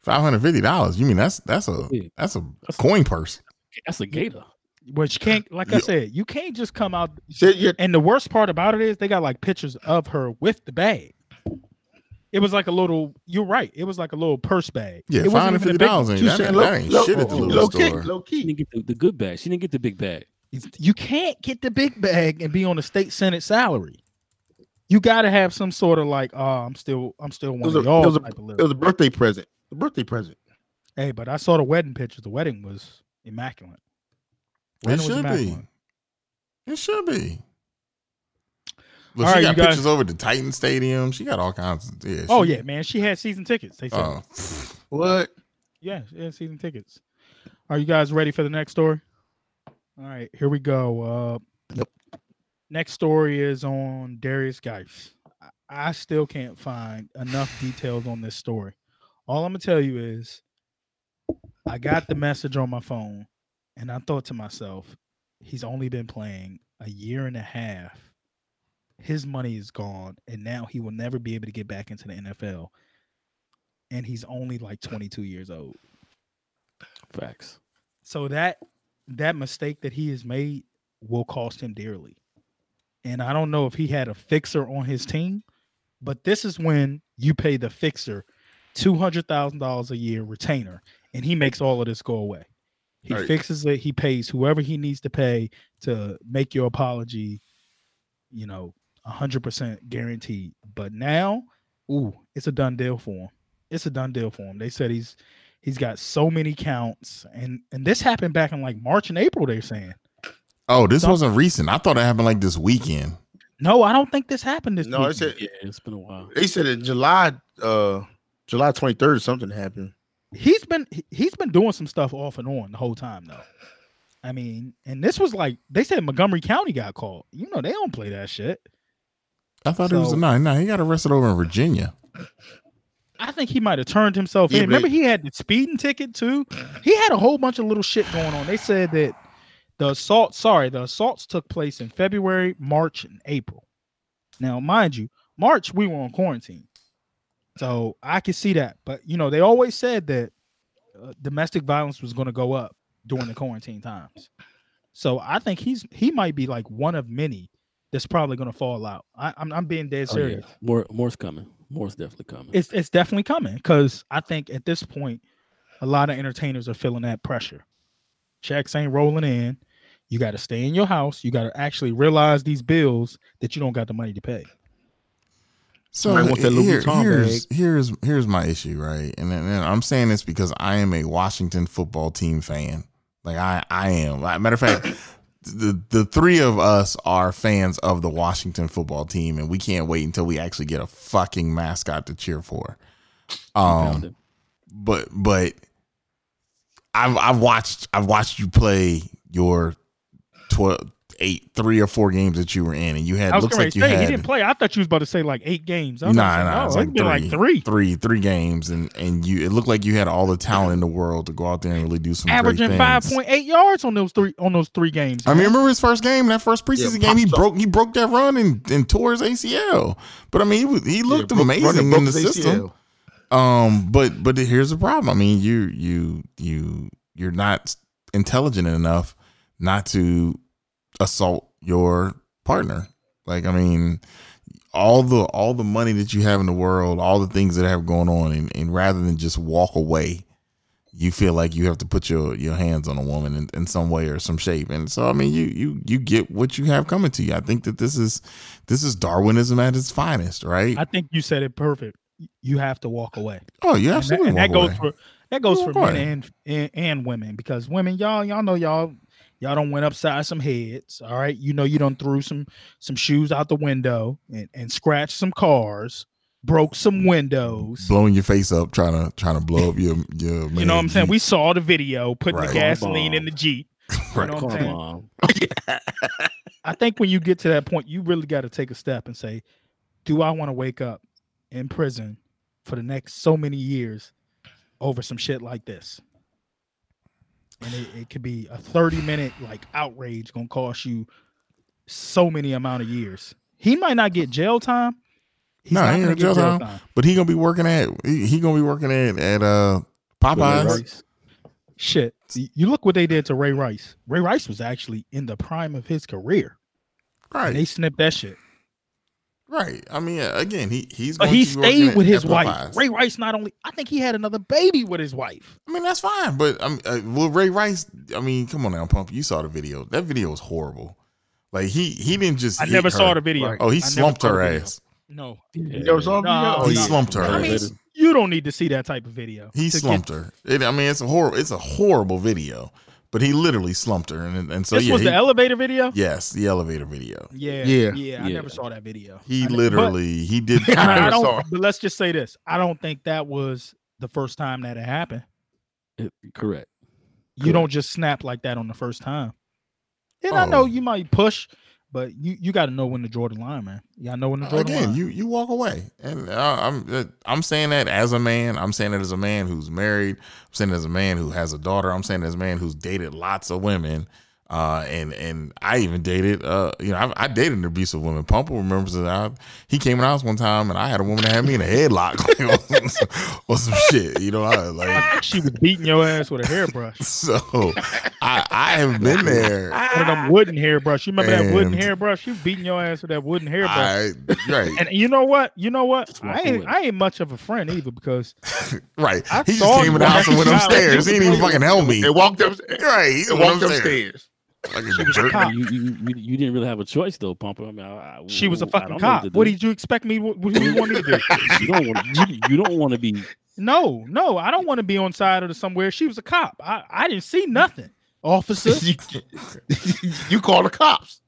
Five hundred fifty dollars. You mean that's that's a that's a That's- coin purse. That's a gator. Which can't, like I said, you can't just come out. Said you And the worst part about it is they got like pictures of her with the bag. It was like a little. You're right. It was like a little purse bag. Yeah, it five wasn't even a fifty big dollars one. ain't you that, ain't- low, that ain't low, shit at the low, little key, store. low She didn't get the, the good bag. She didn't get the big bag. You can't get the big bag and be on a state senate salary. You got to have some sort of like, oh, I'm still, I'm still one was of a- y'all it was a- type of little. It was a birthday present. A birthday present. Hey, but I saw the wedding pictures. The wedding was immaculate. It should be. immaculate. It should be. But All she right, got you guys- pictures over at the Titan Stadium. She got all kinds of yeah. Oh yeah, man. She had season tickets. They said. Oh, What? Yeah, yeah, season tickets. Are you guys ready for the next story? All right, here we go. Uh, Yep. Next story is on Derrius Guice. I, I still can't find enough details on this story. All I'm gonna tell you is, I got the message on my phone, and I thought to myself, he's only been playing a year and a half. His money is gone, and now he will never be able to get back into the NFL. And he's only like 22 years old. Facts. So that that mistake that he has made will cost him dearly. And I don't know if he had a fixer on his team, but this is when you pay the fixer two hundred thousand dollars a year retainer, and he makes all of this go away. He Right. fixes it. He pays whoever he needs to pay to make your apology. You know, hundred percent guaranteed. But now, ooh, it's a done deal for him. It's a done deal for him. They said he's he's got so many counts, and and this happened back in like March and April. They're saying oh, this Some- wasn't recent. I thought it happened like this weekend. no, I don't think this happened this. No, they week. said Yeah, it's been a while. they said in July, uh, July twenty third, something happened. He's been he- he's been doing some stuff off and on the whole time though. I mean, and this was like they said Montgomery County got called. You know, they don't play that shit. I thought it was So- no, no. He got arrested over in Virginia. I think he might have turned himself Yeah, in. Remember, he had the speeding ticket too. He had a whole bunch of little shit going on. They said that the assault, sorry, the assaults took place in February, March, and April. Now, mind you, March we were on quarantine, so I could see that. But you know, they always said that uh, domestic violence was going to go up during the quarantine times. So I think he's he might be like one of many that's probably going to fall out. I, I'm I'm being dead Oh, yeah. serious More, more's coming. More's definitely coming. it's it's definitely coming because I think at this point, a lot of entertainers are feeling that pressure. Checks ain't rolling in. You got to stay in your house. You got to actually realize these bills that you don't got the money to pay. So Somebody that here- here's here's here's my issue, right? And, and I'm saying this because I am a Washington football team fan. Like I I am. Like, matter of fact, the the three of us are fans of the Washington football team, and we can't wait until we actually get a fucking mascot to cheer for. Um, but but I've I've watched I've watched you play your 12, eight, three or four games that you were in, and you had I was looks like to you say he didn't play. I thought you was about to say like eight games. I Nah, was nah, like, it's no, like it's like three. three, three three games and and you it looked like you had all the talent in the world to go out there and really do some averaging great five things. point yards on those three on those three games. I mean, remember his first game, that first preseason Yeah, game, he up. broke he broke that run and, and tore his ACL. But I mean, he was, he looked Yeah, amazing running in the system. ACL. Um, but but here's the problem. I mean, you you you you're not intelligent enough not to assault your partner. Like, I mean, all the all the money that you have in the world, all the things that have going on, and, and rather than just walk away, you feel like you have to put your your hands on a woman in, in some way or some shape. And so, I mean, you you you get what you have coming to you. I think that this is this is Darwinism at its finest, right? I think you said it perfect. You have to walk away. oh, you and that, absolutely. and that goes away. for that goes for men and, and and women because women y'all y'all know y'all y'all don't went upside some heads all right you know you don't threw some some shoes out the window and, and scratched some cars broke some windows blowing your face up, trying to trying to blow up your your. you know what i'm saying we saw the video putting Right. the gasoline in the jeep Right. know what I'm saying? i think when you get to that point you really got to take a step and say do i want to wake up in prison for the next so many years over some shit like this and it, it could be a 30 minute like outrage gonna cost you so many amount of years. He might not get jail time. He's No, not he gonna ain't get jail jail time. time. but he gonna be working at he, he gonna be working at at uh Popeyes. Shit. You look what they did to ray rice. Ray rice was actually in the prime of his career. Right, and they snipped that shit right. I mean, again, he he's. But going he to stayed with his wife. Popeyes. Ray Rice not only I think he had another baby with his wife. I mean, that's fine, but I mean, uh, well, Ray Rice. I mean, come on now, pump. You saw the video. That video was horrible. Like he he didn't just. I hit never saw her. the video. Right. Oh, he I slumped saw the her video. ass. No. Yeah. You never saw the No. He slumped her I mean, you don't need to see that type of video. He to get- slumped her. It, I mean, it's a horrible. It's a horrible video. But he literally slumped her, and and so this yeah, was he- the elevator video. yes, the elevator video. Yeah, Yeah. yeah. I Yeah. never saw that video. He I ne- literally he did. But, I I don't, saw but let's just say this: I don't think that was the first time that it happened. It- correct. You don't just snap like that on the first time. And I know Oh. you might push, but you you got to know when to draw the line, man. You got to know when to draw the Again, line. you you walk away, and uh, I'm uh, I'm saying that as a man. I'm saying that as a man who's married. I'm saying that as a man who has a daughter. I'm saying it as a man who's dated lots of women. Uh, and and I even dated, uh, you know, I, I dated an abusive woman. Pumple remembers that I, he came in the house one time, and I had a woman that had me in a headlock or, some, or some shit. You know, I like she was beating your ass with a hairbrush. so. I I have been there. One of them wooden hairbrush. You remember that wooden hairbrush? She was beating your ass with that wooden hairbrush. I, right, and you know what? You know what? I ain't. I ain't much of a friend either because right. I He just came in you the house and went upstairs. He didn't even fucking help me. It walked up. Right, he It went walked upstairs. Like She was a cop. You, you, you, didn't really have a choice though, Pumper. I mean, I, I- she was a fucking cop. What did you expect me? What, what do you want me to do? you don't want you, you don't want to be No, no, I don't want to be on side of the somewhere. She was a cop. I, I didn't see nothing, officer. you, call the cops.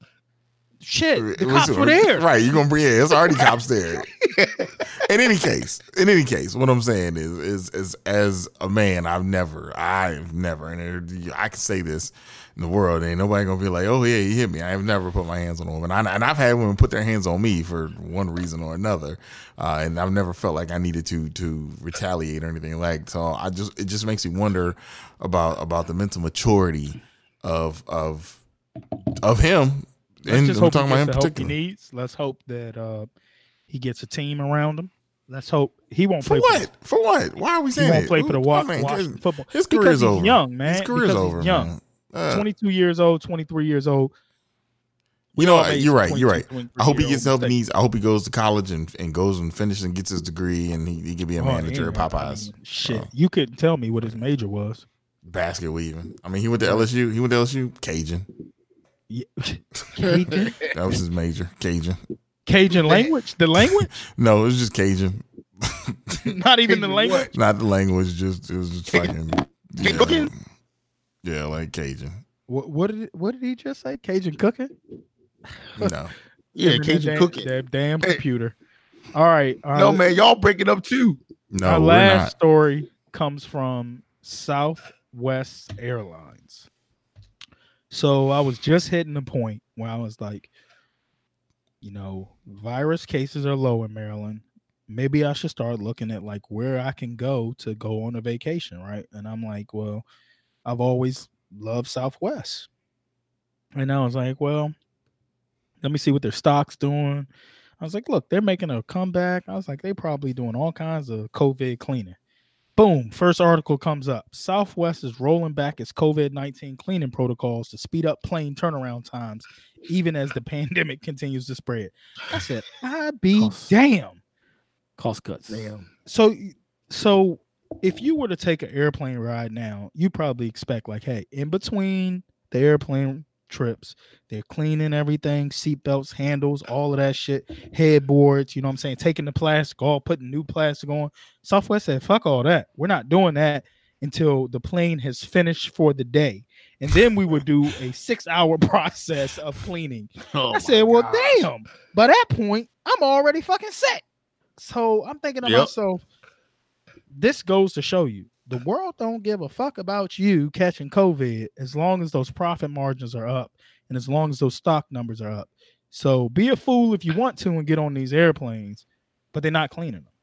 Shit, the Listen, cops were there. Right, you're gonna bring yeah, it's already cops there. in any case, in any case, what I'm saying is is is as a man, I've never, I've never, and I can say this in the world, ain't nobody gonna be like, oh yeah, he hit me. I've never put my hands on a woman, I, and I've had women put their hands on me for one reason or another, uh, and I've never felt like I needed to to retaliate or anything like. So I just it just makes me wonder about about the mental maturity of of of him. Let's and just I'm hope talking about him gets the he needs. Let's hope that uh, he gets a team around him. Let's hope he won't play For play what? For what? Why are we saying he won't it? play for the I Wa- mean, Washington his- football. His Because career's he's over, young, man. His career's Because over, young. man. Uh, 22 years old, 23 years old. you know, all what? made you're right. You're right. I hope he gets the help he mistakes. needs. I hope he goes to college and, and goes and finishes and gets his degree and he, he can be a Oh, manager yeah, at I Popeyes. mean, shit, So, you couldn't tell me what his major was. basket weaving. I mean, he went to LSU. He went to LSU. Cajun. Yeah. Cajun, That was his major. Cajun. Cajun language, the language, No, it was just Cajun. not even the Cajun language. Not the language. Just it was just fucking. Yeah, Cooking? Yeah like Cajun. What, what did what did he just say? Cajun cooking? No. Yeah, Him that Cajun damn- cooking. That damn Hey. computer. All right. All No man, y'all breaking up too. No, Our we're last not. story comes from Southwest Airlines. So I was just hitting the point where I was like, you know, virus cases are low in Maryland. Maybe I should start looking at like where I can go to go on a vacation, right? And I'm like, well, I've always loved Southwest. And I was like, well, let me see what their stock's doing. I was like, look, they're making a comeback. I was like, they probably doing all kinds of COVID cleaning. Boom, first article comes up. Southwest is rolling back its COVID 19 cleaning protocols to speed up plane turnaround times, even as the pandemic continues to spread. I said, I be Cost- damn. cost cuts. Damn. So, so if you were to take an airplane ride now, you probably expect like, hey, in between the airplane trips, they're cleaning everything, seatbelts, handles, all of that shit, headboards. You know what I'm saying? Taking the plastic off, putting new plastic on. Southwest said, fuck all that. We're not doing that until the plane has finished for the day. And then we would do a six hour process of cleaning. Oh I said, well, gosh. damn. By that point, I'm already fucking set. So I'm thinking to Yep. myself, this goes to show you the world don't give a fuck about you catching COVID as long as those profit margins are up and as long as those stock numbers are up. So be a fool if you want to and get on these airplanes, but they're not cleaning them.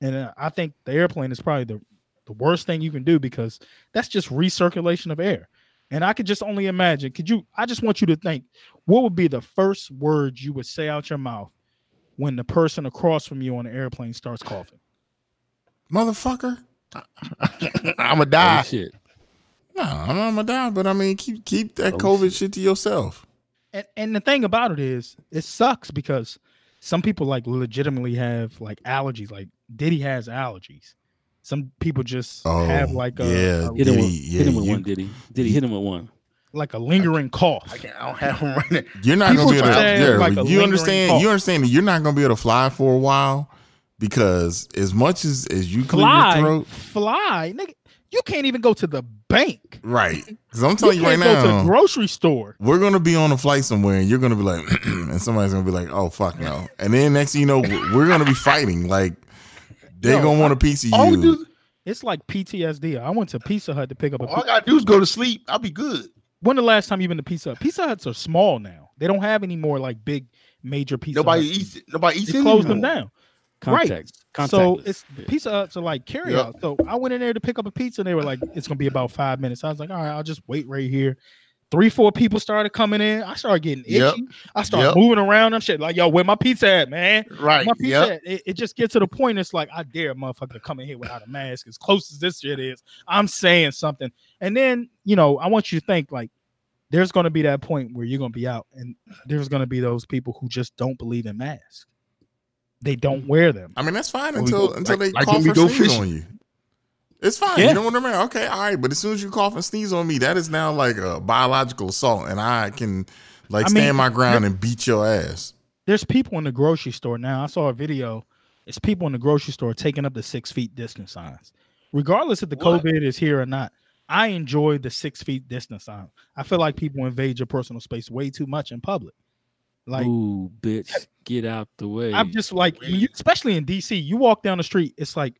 And uh, I think the airplane is probably the, the worst thing you can do because that's just recirculation of air. And I could just only imagine. Could you? I just want you to think what would be the first words you would say out your mouth when the person across from you on the airplane starts coughing? Motherfucker. I'ma Oh, die. shit. No, I'm not gonna die, but I mean, keep keep that Oh, COVID shit. shit to yourself. And and the thing about it is, it sucks because some people like legitimately have like allergies. Like Diddy has allergies. Some people just oh, have Oh, like a, yeah. a- Hit him, with, yeah, hit him with you- one, did he? Did he hit him with one? like a lingering cough. I can't. I don't have one right now. You're not People gonna be able to. Yeah, like you understand? cough. You understand that you're not gonna be able to fly for a while because as much as as you clear Fly, your throat, fly, nigga. You can't even go to the bank. right? Because I'm telling you, right can't go to the grocery store. we're gonna be on a flight somewhere, and you're gonna be like, and somebody's gonna be like, "Oh fuck no!" And then next thing you know, we're gonna be fighting. Like they're Yo, gonna want a piece of you. do, It's like PTSD. I went to Pizza Hut to pick up a. all I gotta do is go to sleep. I'll be good. when the last time you been to Pizza Hut? Pizza Huts are small now. They don't have any more like big major pizza. Nobody Huts. eats. Nobody eats. They closed them anymore. Down. Right. Contact. So it's Yeah. pizza uh, huts are like carry out. So I went in there to pick up a pizza and they were like, it's gonna be about five minutes. I was like, all right, I'll just wait right here. Three, four people started coming in. I started getting itchy. Yep. I started Yep. moving around. I'm shit like, yo, where my pizza at, man? Right. My pizza Yep. at? It, it just gets to the point. It's like, I dare a motherfucker to come in here without a mask. As close as this shit is, I'm saying something. And then, you know, I want you to think like there's gonna be that point where you're gonna be out, and there's gonna be those people who just don't believe in masks. They don't wear them. I mean, that's fine When until go- until like- they like cough when we or go sneeze fishing. on you. It's fine. Yeah. You know what I mean? Okay, all right. But as soon as you cough and sneeze on me, that is now like a biological assault, and I can like I mean, stand my ground and beat your ass. there's people in the grocery store now. I saw a video. It's people in the grocery store taking up the six feet distance signs, regardless if the What? COVID is here or not. I enjoy the six feet distance sign. I feel like people invade your personal space way too much in public. Like Ooh, bitch, get out the way. I'm just like, you, especially in DC, you walk down the street, it's like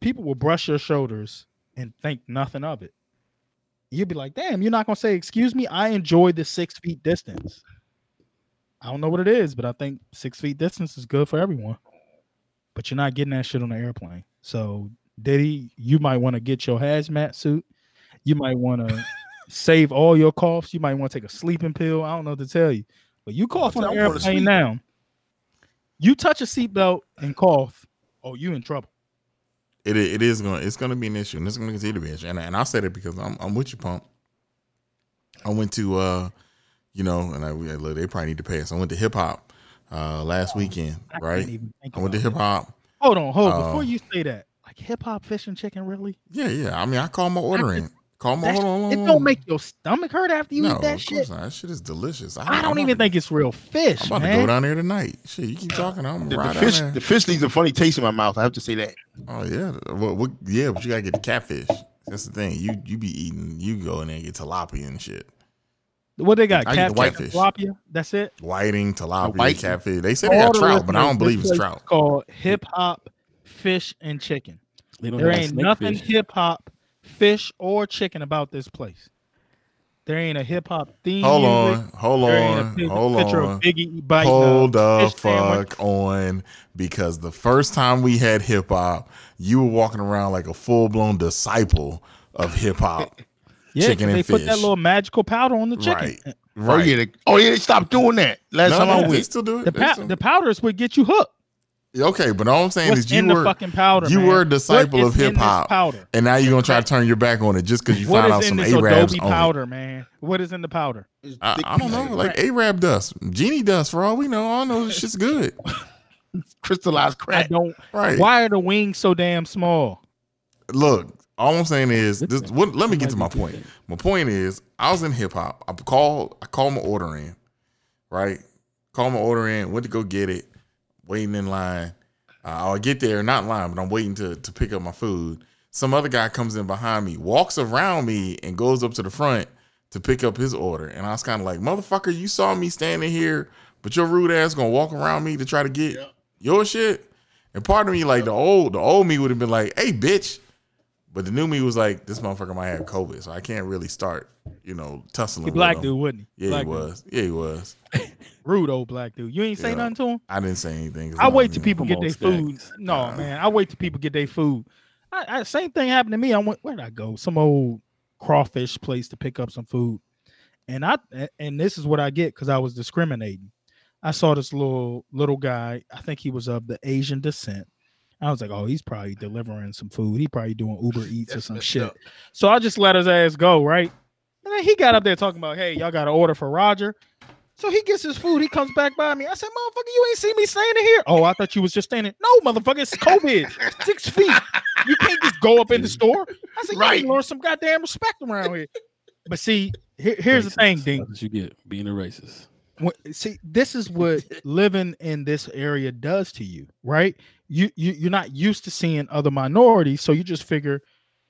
people will brush your shoulders and think nothing of it. You'd be like, damn, you're not gonna say, excuse me. I enjoy the six feet distance. I don't know what it is, but I think six feet distance is good for everyone. But you're not getting that shit on the airplane. So, Diddy, you might want to get your hazmat suit. You might want to save all your coughs. You might want to take a sleeping pill. I don't know what to tell you. But you cough on the airplane now. You touch a seatbelt and cough. Oh, you in trouble. It it is going to it's going to be an issue, and it's going to continue to be an issue. And, and I said it because I'm I'm with you, pump. I went to uh, you know, and I we- look, they probably need to pay us. I went to hip hop uh last weekend, I right? even think I went to hip hop. Hold on, hold on. Uh, Before you say that, like hip hop, fish and chicken, really? Yeah, yeah. I mean, I call my order in. Call my That hold on, it don't make your stomach hurt after you no, eat that of shit. not. That shit is delicious. I I'm don't about even to- think it's real fish, I'm about man. to go down there tonight. Shit, you keep talking. I'm The, gonna the fish, there. the fish leaves a funny taste in my mouth. I have to say that. Oh yeah, what, what, yeah, but you gotta get the catfish. That's the thing. You you be eating. You go in there and get tilapia and shit. What they got? I the Catfish, whitefish. tilapia. That's it. Whiting, tilapia, whiting. catfish. They say they All got trout, but I don't believe it's trout. Called hip hop, fish and chicken. they There ain't nothing hip hop, fish or chicken about this place. There ain't a hip hop theme. Hold music. on, hold There ain't a on, pic- hold picture on. of Biggie biting Hold a the fish sandwich. fuck on, because the first time we had hip hop, you were walking around like a full blown disciple of hip hop. Yeah, chicken 'cause they and put that little magical powder on the chicken. Right, Oh yeah, they, oh yeah, they stopped doing that last No, time no, I they went. still do it. The, They pow- still- the powders would get you hooked. Okay, but all I'm saying What's is you were fucking powder? you man? were a disciple of hip hop, and now you're gonna try to turn your back on it just because you What found out some this Arabs Adobe it. powder, man? What is in the powder? I, I don't know, like Arab dust, genie dust. For all we know, all I know this shit's good, crystallized I crack. don't. right? Why are the wings so damn small? Look, all I'm saying is this. What, let me get to my point. My point is, I was in hip hop. I called. I called my order in, right? Called my order in. Went to go get it. Waiting in line. Uh, I'll get there, not in line, but I'm waiting to to pick up my food. Some other guy comes in behind me, walks around me, and goes up to the front to pick up his order. And I was kind of like, "Motherfucker, you saw me standing here, but your rude ass gonna walk around me to try to get your shit." And part of me, like the old the old me, would have been like, "Hey, bitch." But the new me was like, this motherfucker might have COVID, so I can't really start, you know, tussling. He with black him. dude, wouldn't he? Yeah, black he dude. was. Yeah, he was. Rude old black dude. You ain't say Yeah. nothing to him. I didn't say anything. I wait till people get their food. No, Nah. man. I wait till people get their food. I, I same thing happened to me. I went where did I go? Some old crawfish place to pick up some food. And I and this is what I get because I was discriminating. I saw this little little guy. I think he was of the Asian descent. I was like, oh, he's probably delivering some food. He probably doing Uber Eats or some shit. up. So I just let his ass go, right? And then he got up there talking about, hey, y'all got an order for Roger. So he gets his food. He comes back by me. I said, motherfucker, you ain't see me standing here. Oh, I thought you was just standing. No, motherfucker, it's COVID. Six feet. You can't just go up in the store. I said, Right. you need to learn some goddamn respect around here. But see, here- here's the thing, Racist. Ding. That's what you get being a racist. Wh- See, this is what living in this area does to you, right? You you you're not used to seeing other minorities, so you just figure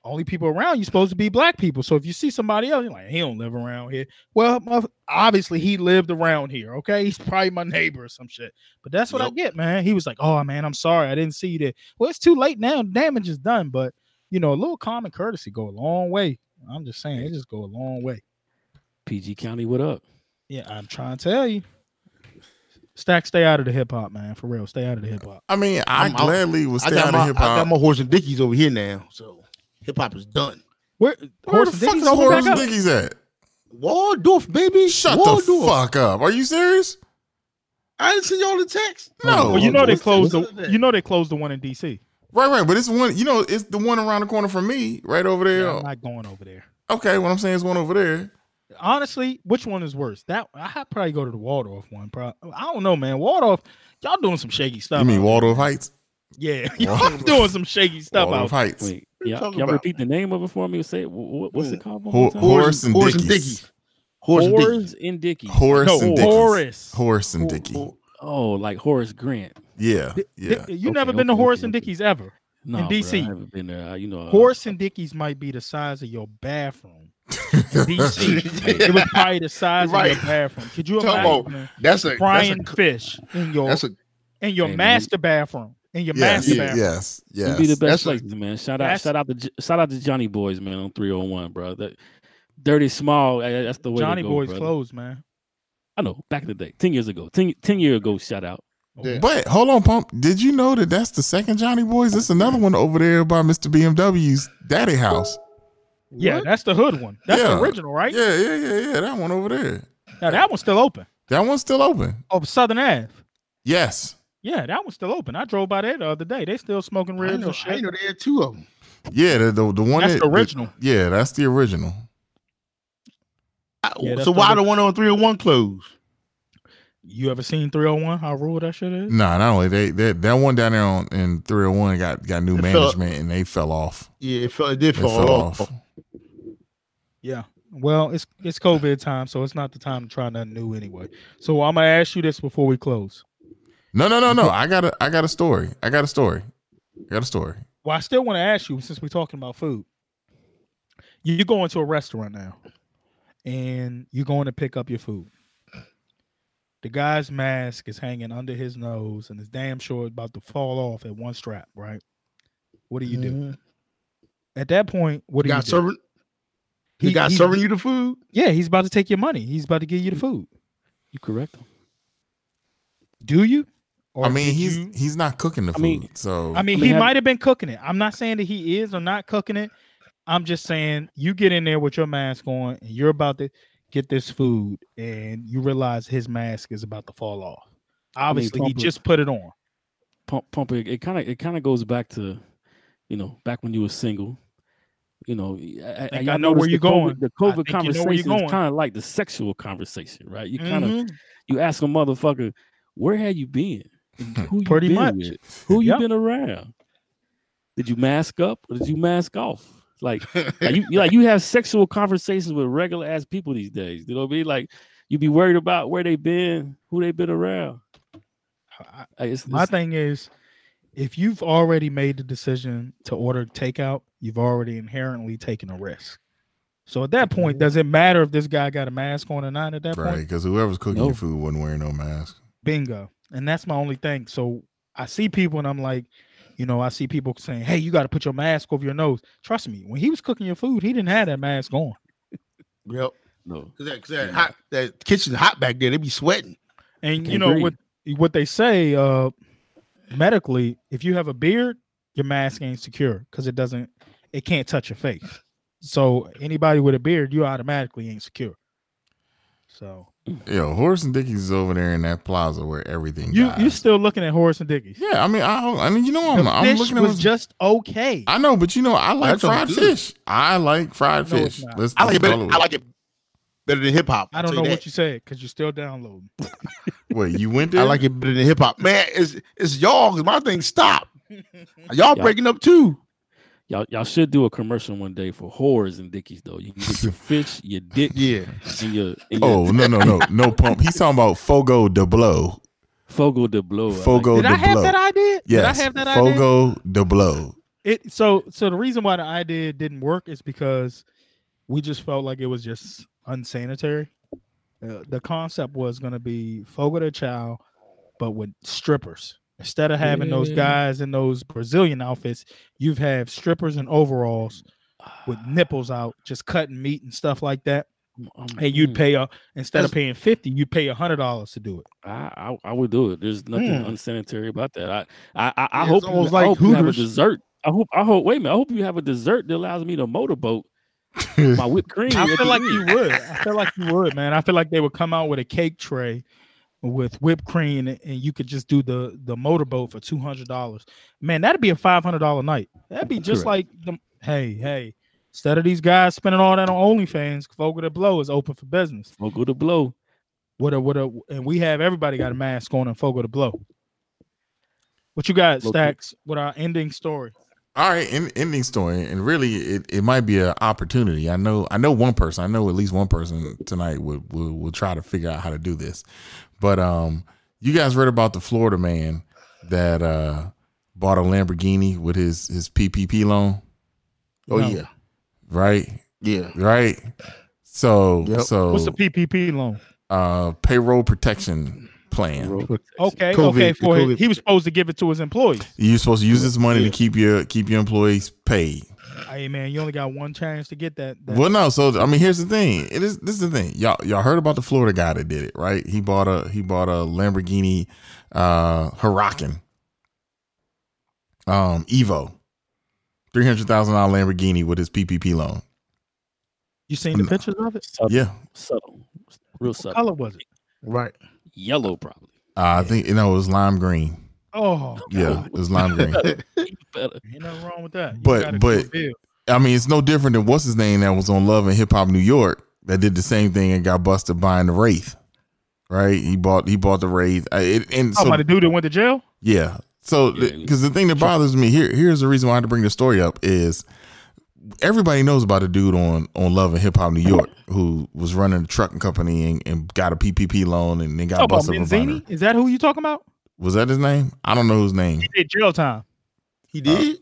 only people around you supposed to be black people. So if you see somebody else, you're like, he don't live around here. Well, obviously he lived around here. Okay, he's probably my neighbor or some shit. But that's what I get, man. He was like, "Oh man, I'm sorry, I didn't see you there." Well, it's too late now. Damage is done. But you know, a little common courtesy go a long way. I'm just saying, it just go a long way. PG County, what up? Yeah, I'm trying to tell you. Stack, stay out of the hip hop, man. For real, stay out of the hip hop. I mean, I I'm- I'm- gladly would I stay out my, of I hip hop. I got hop. my horse and dickies over here now, so hip hop is done. Where, Where Horse the and fuck is open Horace and up? Dickies at? Waldorf, baby. Shut Waldorf. the fuck up. Are you serious? I didn't send y'all the text. No. Well, you know they closed what's the you know they closed the one in DC. Right, right. But it's one, you know, it's the one around the corner from me, right over there. Yeah, I'm not going over there. okay, what I'm saying is one over there. Honestly, which one is worse? That I'd probably go to the Waldorf one. Pro- I don't know, man. Waldorf, y'all doing some shaky stuff. You mean out Waldorf Heights? Yeah, y'all doing some shaky stuff out. Waldorf out. Heights. Wait, What you y'all, y'all repeat the name of it for me? Say, what, what's it called? Ho- more time? Horace and Horse and Dickies. Dickies. Horse and Dickies. Horace and Dickies. Horace No, and Dickies. Horace. Horace and Ho- Dickie. Oh, like Horace Grant. Yeah, yeah. Di- you Okay, never been to okay, Horace okay, and okay. Dickies ever. No, In bro, DC. I haven't been there. Uh, You know, uh, Horace and Dickies might be the size of your bathroom. In DC, it was probably the size Right. of your bathroom. Could you Talk imagine about- That's a that's frying a, fish in your that's a in your man. master bathroom? In your yes, master yeah, bathroom. yes, You yes. be the best That's a- places, man. Shout out, shout out to shout out to Johnny Boys, man, on 301, bro. That dirty small, eh, that's the way Johnny to go, Boys brother. closed, man. I know, back in the day, 10 years ago. 10, 10 year ago, shout out. Yeah. But hold on, Pump. Did you know that that's the second Johnny Boys? There's another one over there by Mr. BMW's daddy house. Yeah, What? that's the hood one. That's Yeah. the original, right? Yeah, yeah, yeah, yeah. That one over there. Now that one's still open. That one's still open. Oh, Southern Ave. Yes. Yeah, that one's still open. I drove by there the other day. They still smoking I ribs didn't know, and shit. didn't know they had two of them. Yeah, the the, the one That's that, the original. yeah, that's the original. Yeah, that's so the why look- the one on 301 closed? You ever seen 301? How rude that shit is? Nah, not only they that that one down there on in 301 got got new It fell- management and they fell off. Yeah, it, fell, it did They fall fell off. off. Yeah. Well, it's it's COVID time, so it's not the time to try nothing new anyway. So I'm gonna ask you this before we close. No, no, no, no. I got a I got a story. I got a story. I got a story. Well, I still want to ask you since we're talking about food. You you go into a restaurant now, and you're going to pick up your food. The guy's mask is hanging under his nose, and his damn sure about to fall off at one strap. Right? What do you do Mhm. at that point? What do The you guy do? serving, the He- got he- serving you the food. Yeah, he's about to take your money. He's about to give you the food. You correct? him. Do you? Or I mean, he's you- he's not cooking the I food. mean- so I mean, I mean, he have- might have been cooking it. I'm not saying that he is or not cooking it. I'm just saying you get in there with your mask on and you're about to get this food and you realize his mask is about to fall off. Obviously, he Pumper- just put it on. Pump, pump it. It kind of, it kind of goes back to, you know, back when you were single. You know, I, think y'all I know where you're the COVID- going. The COVID think you know conversation is kind of like the sexual conversation, right? You kind of, Mhm. you ask a motherfucker, where have you been? And Who you Pretty been much. with? Who you Yep. been around? Did you mask up or did you mask off? Like, like you, you like you have sexual conversations with regular ass people these days. You know what I mean? Like you be worried about where they been, who they been around. I- it's, My it's- thing is, if you've already made the decision to order takeout, you've already inherently taken a risk. So at that point, mm-hmm. does it matter if this guy got a mask on or not? At that right, point, because whoever's cooking No. your food wasn't wearing no mask. bingo and that's my only thing so i see people and i'm like you know i see people saying hey you got to put your mask over your nose trust me when he was cooking your food he didn't have that mask on Yep. no. Cause that, 'cause that hot, that kitchen's hot back there. They be sweating. and you Can't know breathe. what what they say uh medically if you have a beard your mask ain't secure because it doesn't it can't touch your face so anybody with a beard you automatically ain't secure so Yo, Horace and Dickies is over there in that plaza where everything. you dies. you still looking at Horace and Dickies Yeah, I mean, I, I mean, you know, I'm, I'm fish looking at was what's- just okay I know, but you know, I like That sounds fried fish. I like fried No, it's fish. not. Let's, I like it better. call I like it better than hip hop. i don't know what you said because you're still downloading Wait, you went there? I like it better than hip hop. Man, it's it's y'all because my thing stopped. Y'all Yeah. breaking up too. Y'all, y'all should do a commercial one day for whores and dickies though. You can get your fish, your dick, Yeah. and your, and your Oh no no no no pump. He's talking about Fogo de Blow. Fogo de blow. I like Fogo Did de I have Blow. that idea? Did I Yes, have that idea? Fogo de Blow. It so so the reason why the idea didn't work is because we just felt like it was just unsanitary. Uh, the concept was going to be Fogo de Chão, but with strippers. Instead of having those guys in those Brazilian outfits, you've have strippers in overalls with nipples out, just cutting meat and stuff like that. And you'd mm, pay a instead of paying fifty, you pay a hundred dollars to do it. I, I I would do it. There's nothing Hmm. unsanitary about that. I I I, I Yeah, hope you, almost I hope you have a dessert. I hope I hope wait a minute. I hope you have a dessert that allows me to motorboat my whipped cream. I feel like end. you would. I feel like you would, man. I feel like they would come out with a cake tray with whipped cream, and and you could just do the the motorboat for two hundred dollars. Man, that'd be a five hundred dollar night. That'd be just like the hey hey. Instead of these guys spending all that on OnlyFans, Fogo the Blow is open for business. Fogo the blow. What a what a and we have everybody got a mask on and Fogo the Blow. What you got, Look, Stacks? With our ending story. All right, en- ending story, and really, it, it might be an opportunity. I know, I know one person. I know at least one person tonight would will will try to figure out how to do this. But um, you guys read about the Florida man that uh bought a Lamborghini with his his PPP loan, Oh No. yeah. right? Yeah. Right. So Yep. so What's the PPP loan? uh payroll protection plan. Okay, COVID, okay. For COVID. he was supposed to give it to his employees. You're supposed to use this money Yeah. to keep your keep your employees paid. Hey man, you only got one chance to get that. that Well, no. So I mean, here's the thing. It is this is the thing. Y'all y'all heard about the Florida guy that did it, right? He bought a he bought a Lamborghini uh Huracan um Evo. Three hundred thousand dollar Lamborghini with his PPP loan. you seen the No. pictures of it? Subtle, Yeah, subtle, real subtle. What color was it? Right. Yellow probably. uh, I think you know it was lime green. Oh, Yeah, it was lime green. Ain't nothing wrong with that. You But- but- do a bill. I mean, it's no different than what's his name that was on Love and Hip Hop New York that did the same thing and got busted buying the Wraith. Right? He bought he bought the Wraith. Uh, It, and Oh, so about the dude that went to jail? Yeah. So, because the thing that bothers me here, here's the reason why I had to bring the story up is everybody knows about a dude on on Love and Hip Hop New York who was running a trucking company and, and got a PPP loan and then got Oh, busted for buying Benzini? it. Is that who you talking about? Was that his name? I don't know his name. He did jail time. He did.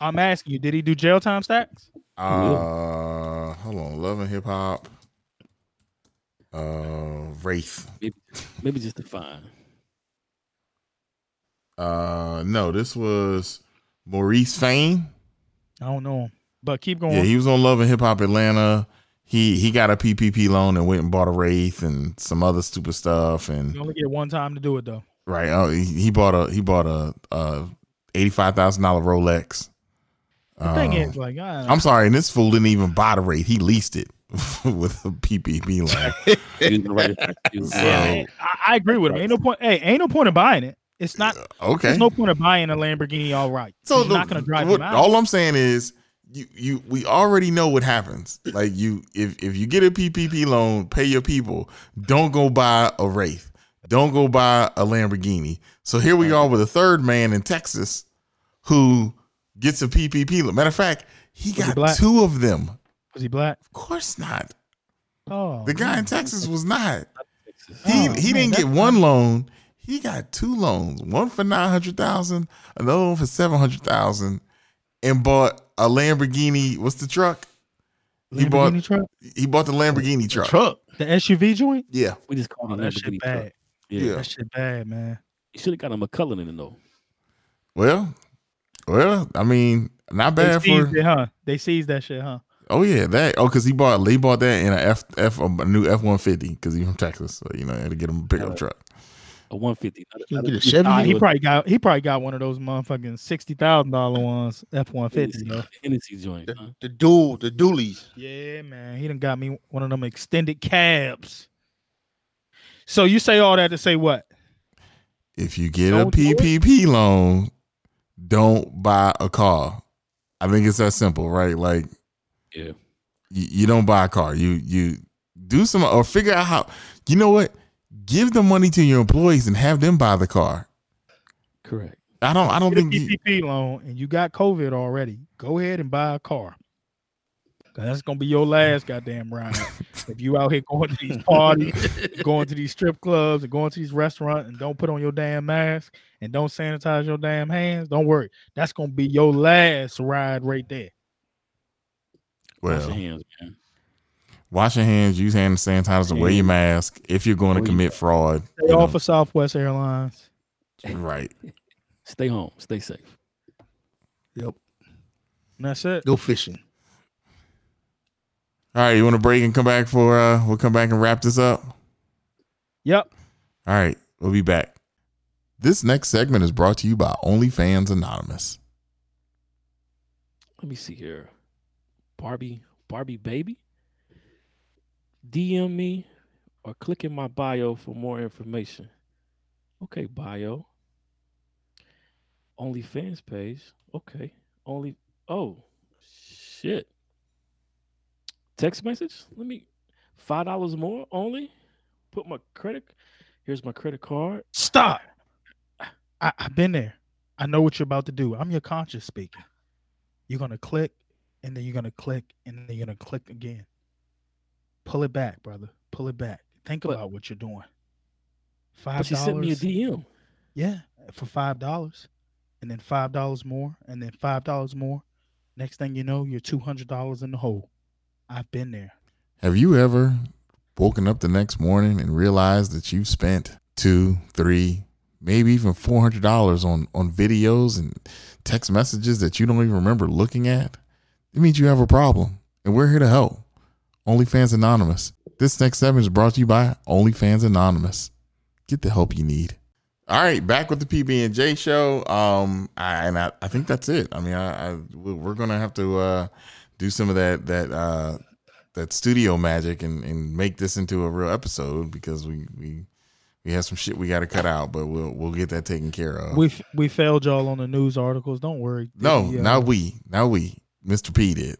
I'm asking you, did he do jail time stacks? Uh, hold on, Love and Hip Hop. Uh, Wraith. Maybe just define. Uh, no, this was Maurice Fayne. I don't know him. But keep going. Yeah, he was on Love and Hip Hop Atlanta. He he got a PPP loan and went and bought a Wraith and some other stupid stuff. And you only get one time to do it though. Right, oh, he, he bought a he bought a, a eighty five thousand dollar Rolex. The thing Um, is, like, I, I'm sorry, and this fool didn't even buy the rate; He leased it with a PPP loan. Using the. So- I, I agree with him. Ain't no point. Hey, ain't no point in buying it. It's not. Okay, There's no point of buying a Lamborghini. All right. So You're the- not going to drive what- him out. All I'm saying is, you you we already know what happens. Like you, if if you get a PPP loan, pay your people. Don't go buy a Wraith. Don't go buy a Lamborghini. So here we are with a third man in Texas who gets a PPP loan. Matter of fact, he Was got black? two of them. Was he black? Of course not. Oh, The guy in. Texas was not. He Oh, he man, didn't get that's one loan. He got two loans. One for nine hundred thousand, another one for seven hundred thousand, and bought a Lamborghini. What's the truck? He bought Lamborghini truck, he bought the oh, Lamborghini truck. Truck. the SUV joint. Yeah. We just called Oh, it that shit truck. bad. Yeah. Yeah. That shit bad, man. You should have got a McCullen in it though. Well, well, I mean, not bad seized for. it, huh? They seized that shit, huh? Oh yeah, that. Oh, because he bought he bought that in a F F a new F one fifty because he's from Texas, so you know had to get him a pickup Yeah. truck. A 150. not You not get a Chevy? Nah, he probably got he probably got one of those motherfucking sixty thousand dollar ones, F one fifty. Hennessey- Hennessey joint. The, Huh? the dual, the dualies. Yeah, man, he done got me one of them extended cabs. So you say all that to say what? If you get a Don't do it. PPP loan, don't buy a car. I think it's that simple, right? Like Yeah. you, you don't buy a car. You you do some or figure out how. You know what? Give the money to your employees and have them buy the car. Correct. I don't. I don't Get a think. You, PPP loan and you got COVID already, go ahead and buy a car. 'Cause that's gonna be your last goddamn ride. if you out here going to these parties, going to these strip clubs, and going to these restaurants, and don't put on your damn mask and don't sanitize your damn hands, don't worry. That's gonna be your last ride right there. Well, Wash your hands, man. wash your hands, use hand sanitizer, wear your mask. If you're going to commit fraud, Stay you know, off of Southwest Airlines. right? Stay home. Stay safe. Yep. And that's it. Go fishing. All right, you want to break and come back for? uh We'll come back and wrap this up. Yep. All right, we'll be back. This next segment is brought to you by OnlyFans Anonymous. Let me see here. Barbie, Barbie baby. DM me or click in my bio for more information. Okay, bio. OnlyFans page. Okay. Only oh shit. Text message? Let me five dollars more only. Put my credit. Here's my credit card. Stop. I, I've been there. I know what you're about to do. I'm your conscious speaking. You're gonna click, and then you're gonna click, and then you're gonna click again. Pull it back, brother. Pull it back. Think But- about what you're doing. Five But she sent me a. DM. Yeah, for five dollars, and then five dollars more, and then five dollars more. Next thing you know, you're two hundred dollars in the hole. I've been there. Have you ever woken up the next morning and realized that you've spent two, three, maybe even four hundred dollars on on videos and text messages that you don't even remember looking at? It means you have a problem, and we're here to help. OnlyFans Anonymous. This next segment is brought to you by OnlyFans Anonymous. Get the help you need. All right, back with the PB and J show. Um, I, and I, I think that's it. I mean, I, I we're gonna have to uh do some of that that uh that studio magic and and make this into a real episode because we we we have some shit we got to cut out, but we'll we'll get that taken care of. We f- we failed y'all on the news articles. Don't worry. no, The, uh, not we, not we. Mr. P did.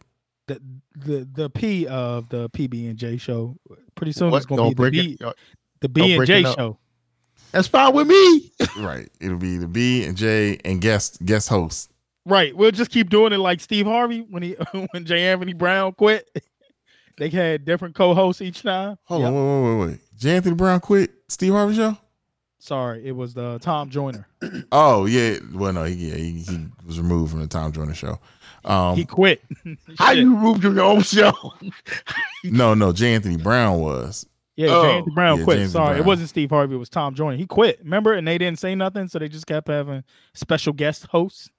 the the the P of the PB and J show. Pretty soon What? it's gonna Y'all be the breaking- B, y'all- the B and J show. That's fine with me. right. It'll be the B and J and guest guest host. Right. We'll just keep doing it like Steve Harvey when he when J. Anthony Brown quit. they had different co-hosts each time. Hold Yep. on, wait, wait, wait, wait. J. Anthony Brown quit Steve Harvey show. Sorry, it was the Tom Joyner. Oh yeah, well no, he, yeah, he, he was removed from the Tom Joyner show. Um, he quit. How you removed your own show? no, no, J. Anthony Brown was. Yeah, Oh. J. Anthony Brown Yeah, quit. J. Anthony Sorry, Brown. it wasn't Steve Harvey. It was Tom Joyner. He quit. Remember, and they didn't say nothing, so they just kept having special guest hosts.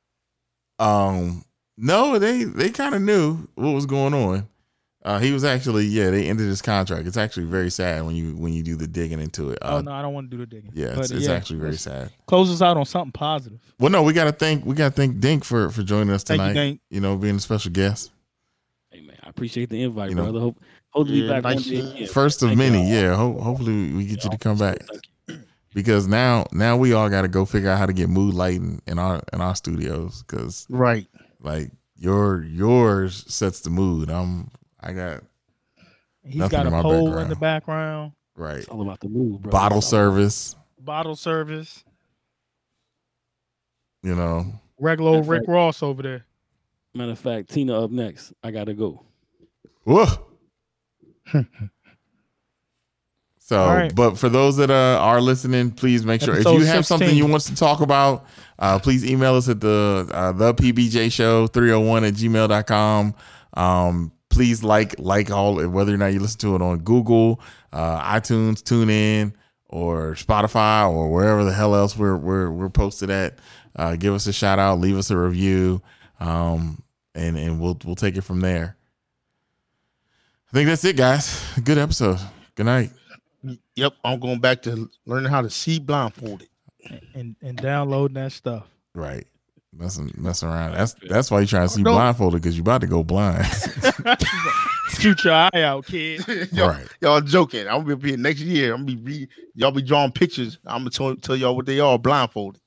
Um, no, they they kind of knew what was going on. Uh, he was actually yeah, they ended his contract. It's actually very sad when you when you do the digging into it. Uh, oh no, I don't want to do the digging. Yeah, But, it's, it's yeah, actually very sad. Close us out on something positive. Well, no, we got to thank we got to thank Dink for for joining us Thank you, tonight. Dink. You know, being a special guest, Hey man, I appreciate the invite, You know, brother. Hope hope to be yeah, back one nice day shit. first of Thank many. y'all. Yeah, ho- hopefully we get you to come back Thank you. Because now now we all got to go figure out how to get mood lighting in our in our studios because Right. like your yours sets the mood. I'm I got he's got a my pole in the background, right It's all about the move, bro. bottle It's service. bottle service, You know, regular old Rick right. Ross over there. Matter of fact, Tina up next. I gotta go. Whoa. so, right. but for those that uh, are listening, please make sure if you have something you want us to talk about, uh, please email us at the uh, the PBJ show 301 at gmail.com. Um, please like like all whether or not you listen to it on Google, uh, iTunes, TuneIn, or Spotify, or wherever the hell else we're we're we're posted at. Uh, give us a shout out, leave us a review, um, and and we'll we'll take it from there. I think that's it, guys. Good episode. Good night. Yep. I'm going back to learning how to see blindfolded. and and downloading that stuff. Right. Messing messing around. That's that's why you're trying to oh, see No. blindfolded because you're about to go blind. Shoot your eye out, kid. y'all, right. y'all joking. I'm gonna be here next year. I'm gonna be re- y'all be drawing pictures. I'm gonna tell, tell y'all what they are blindfolded.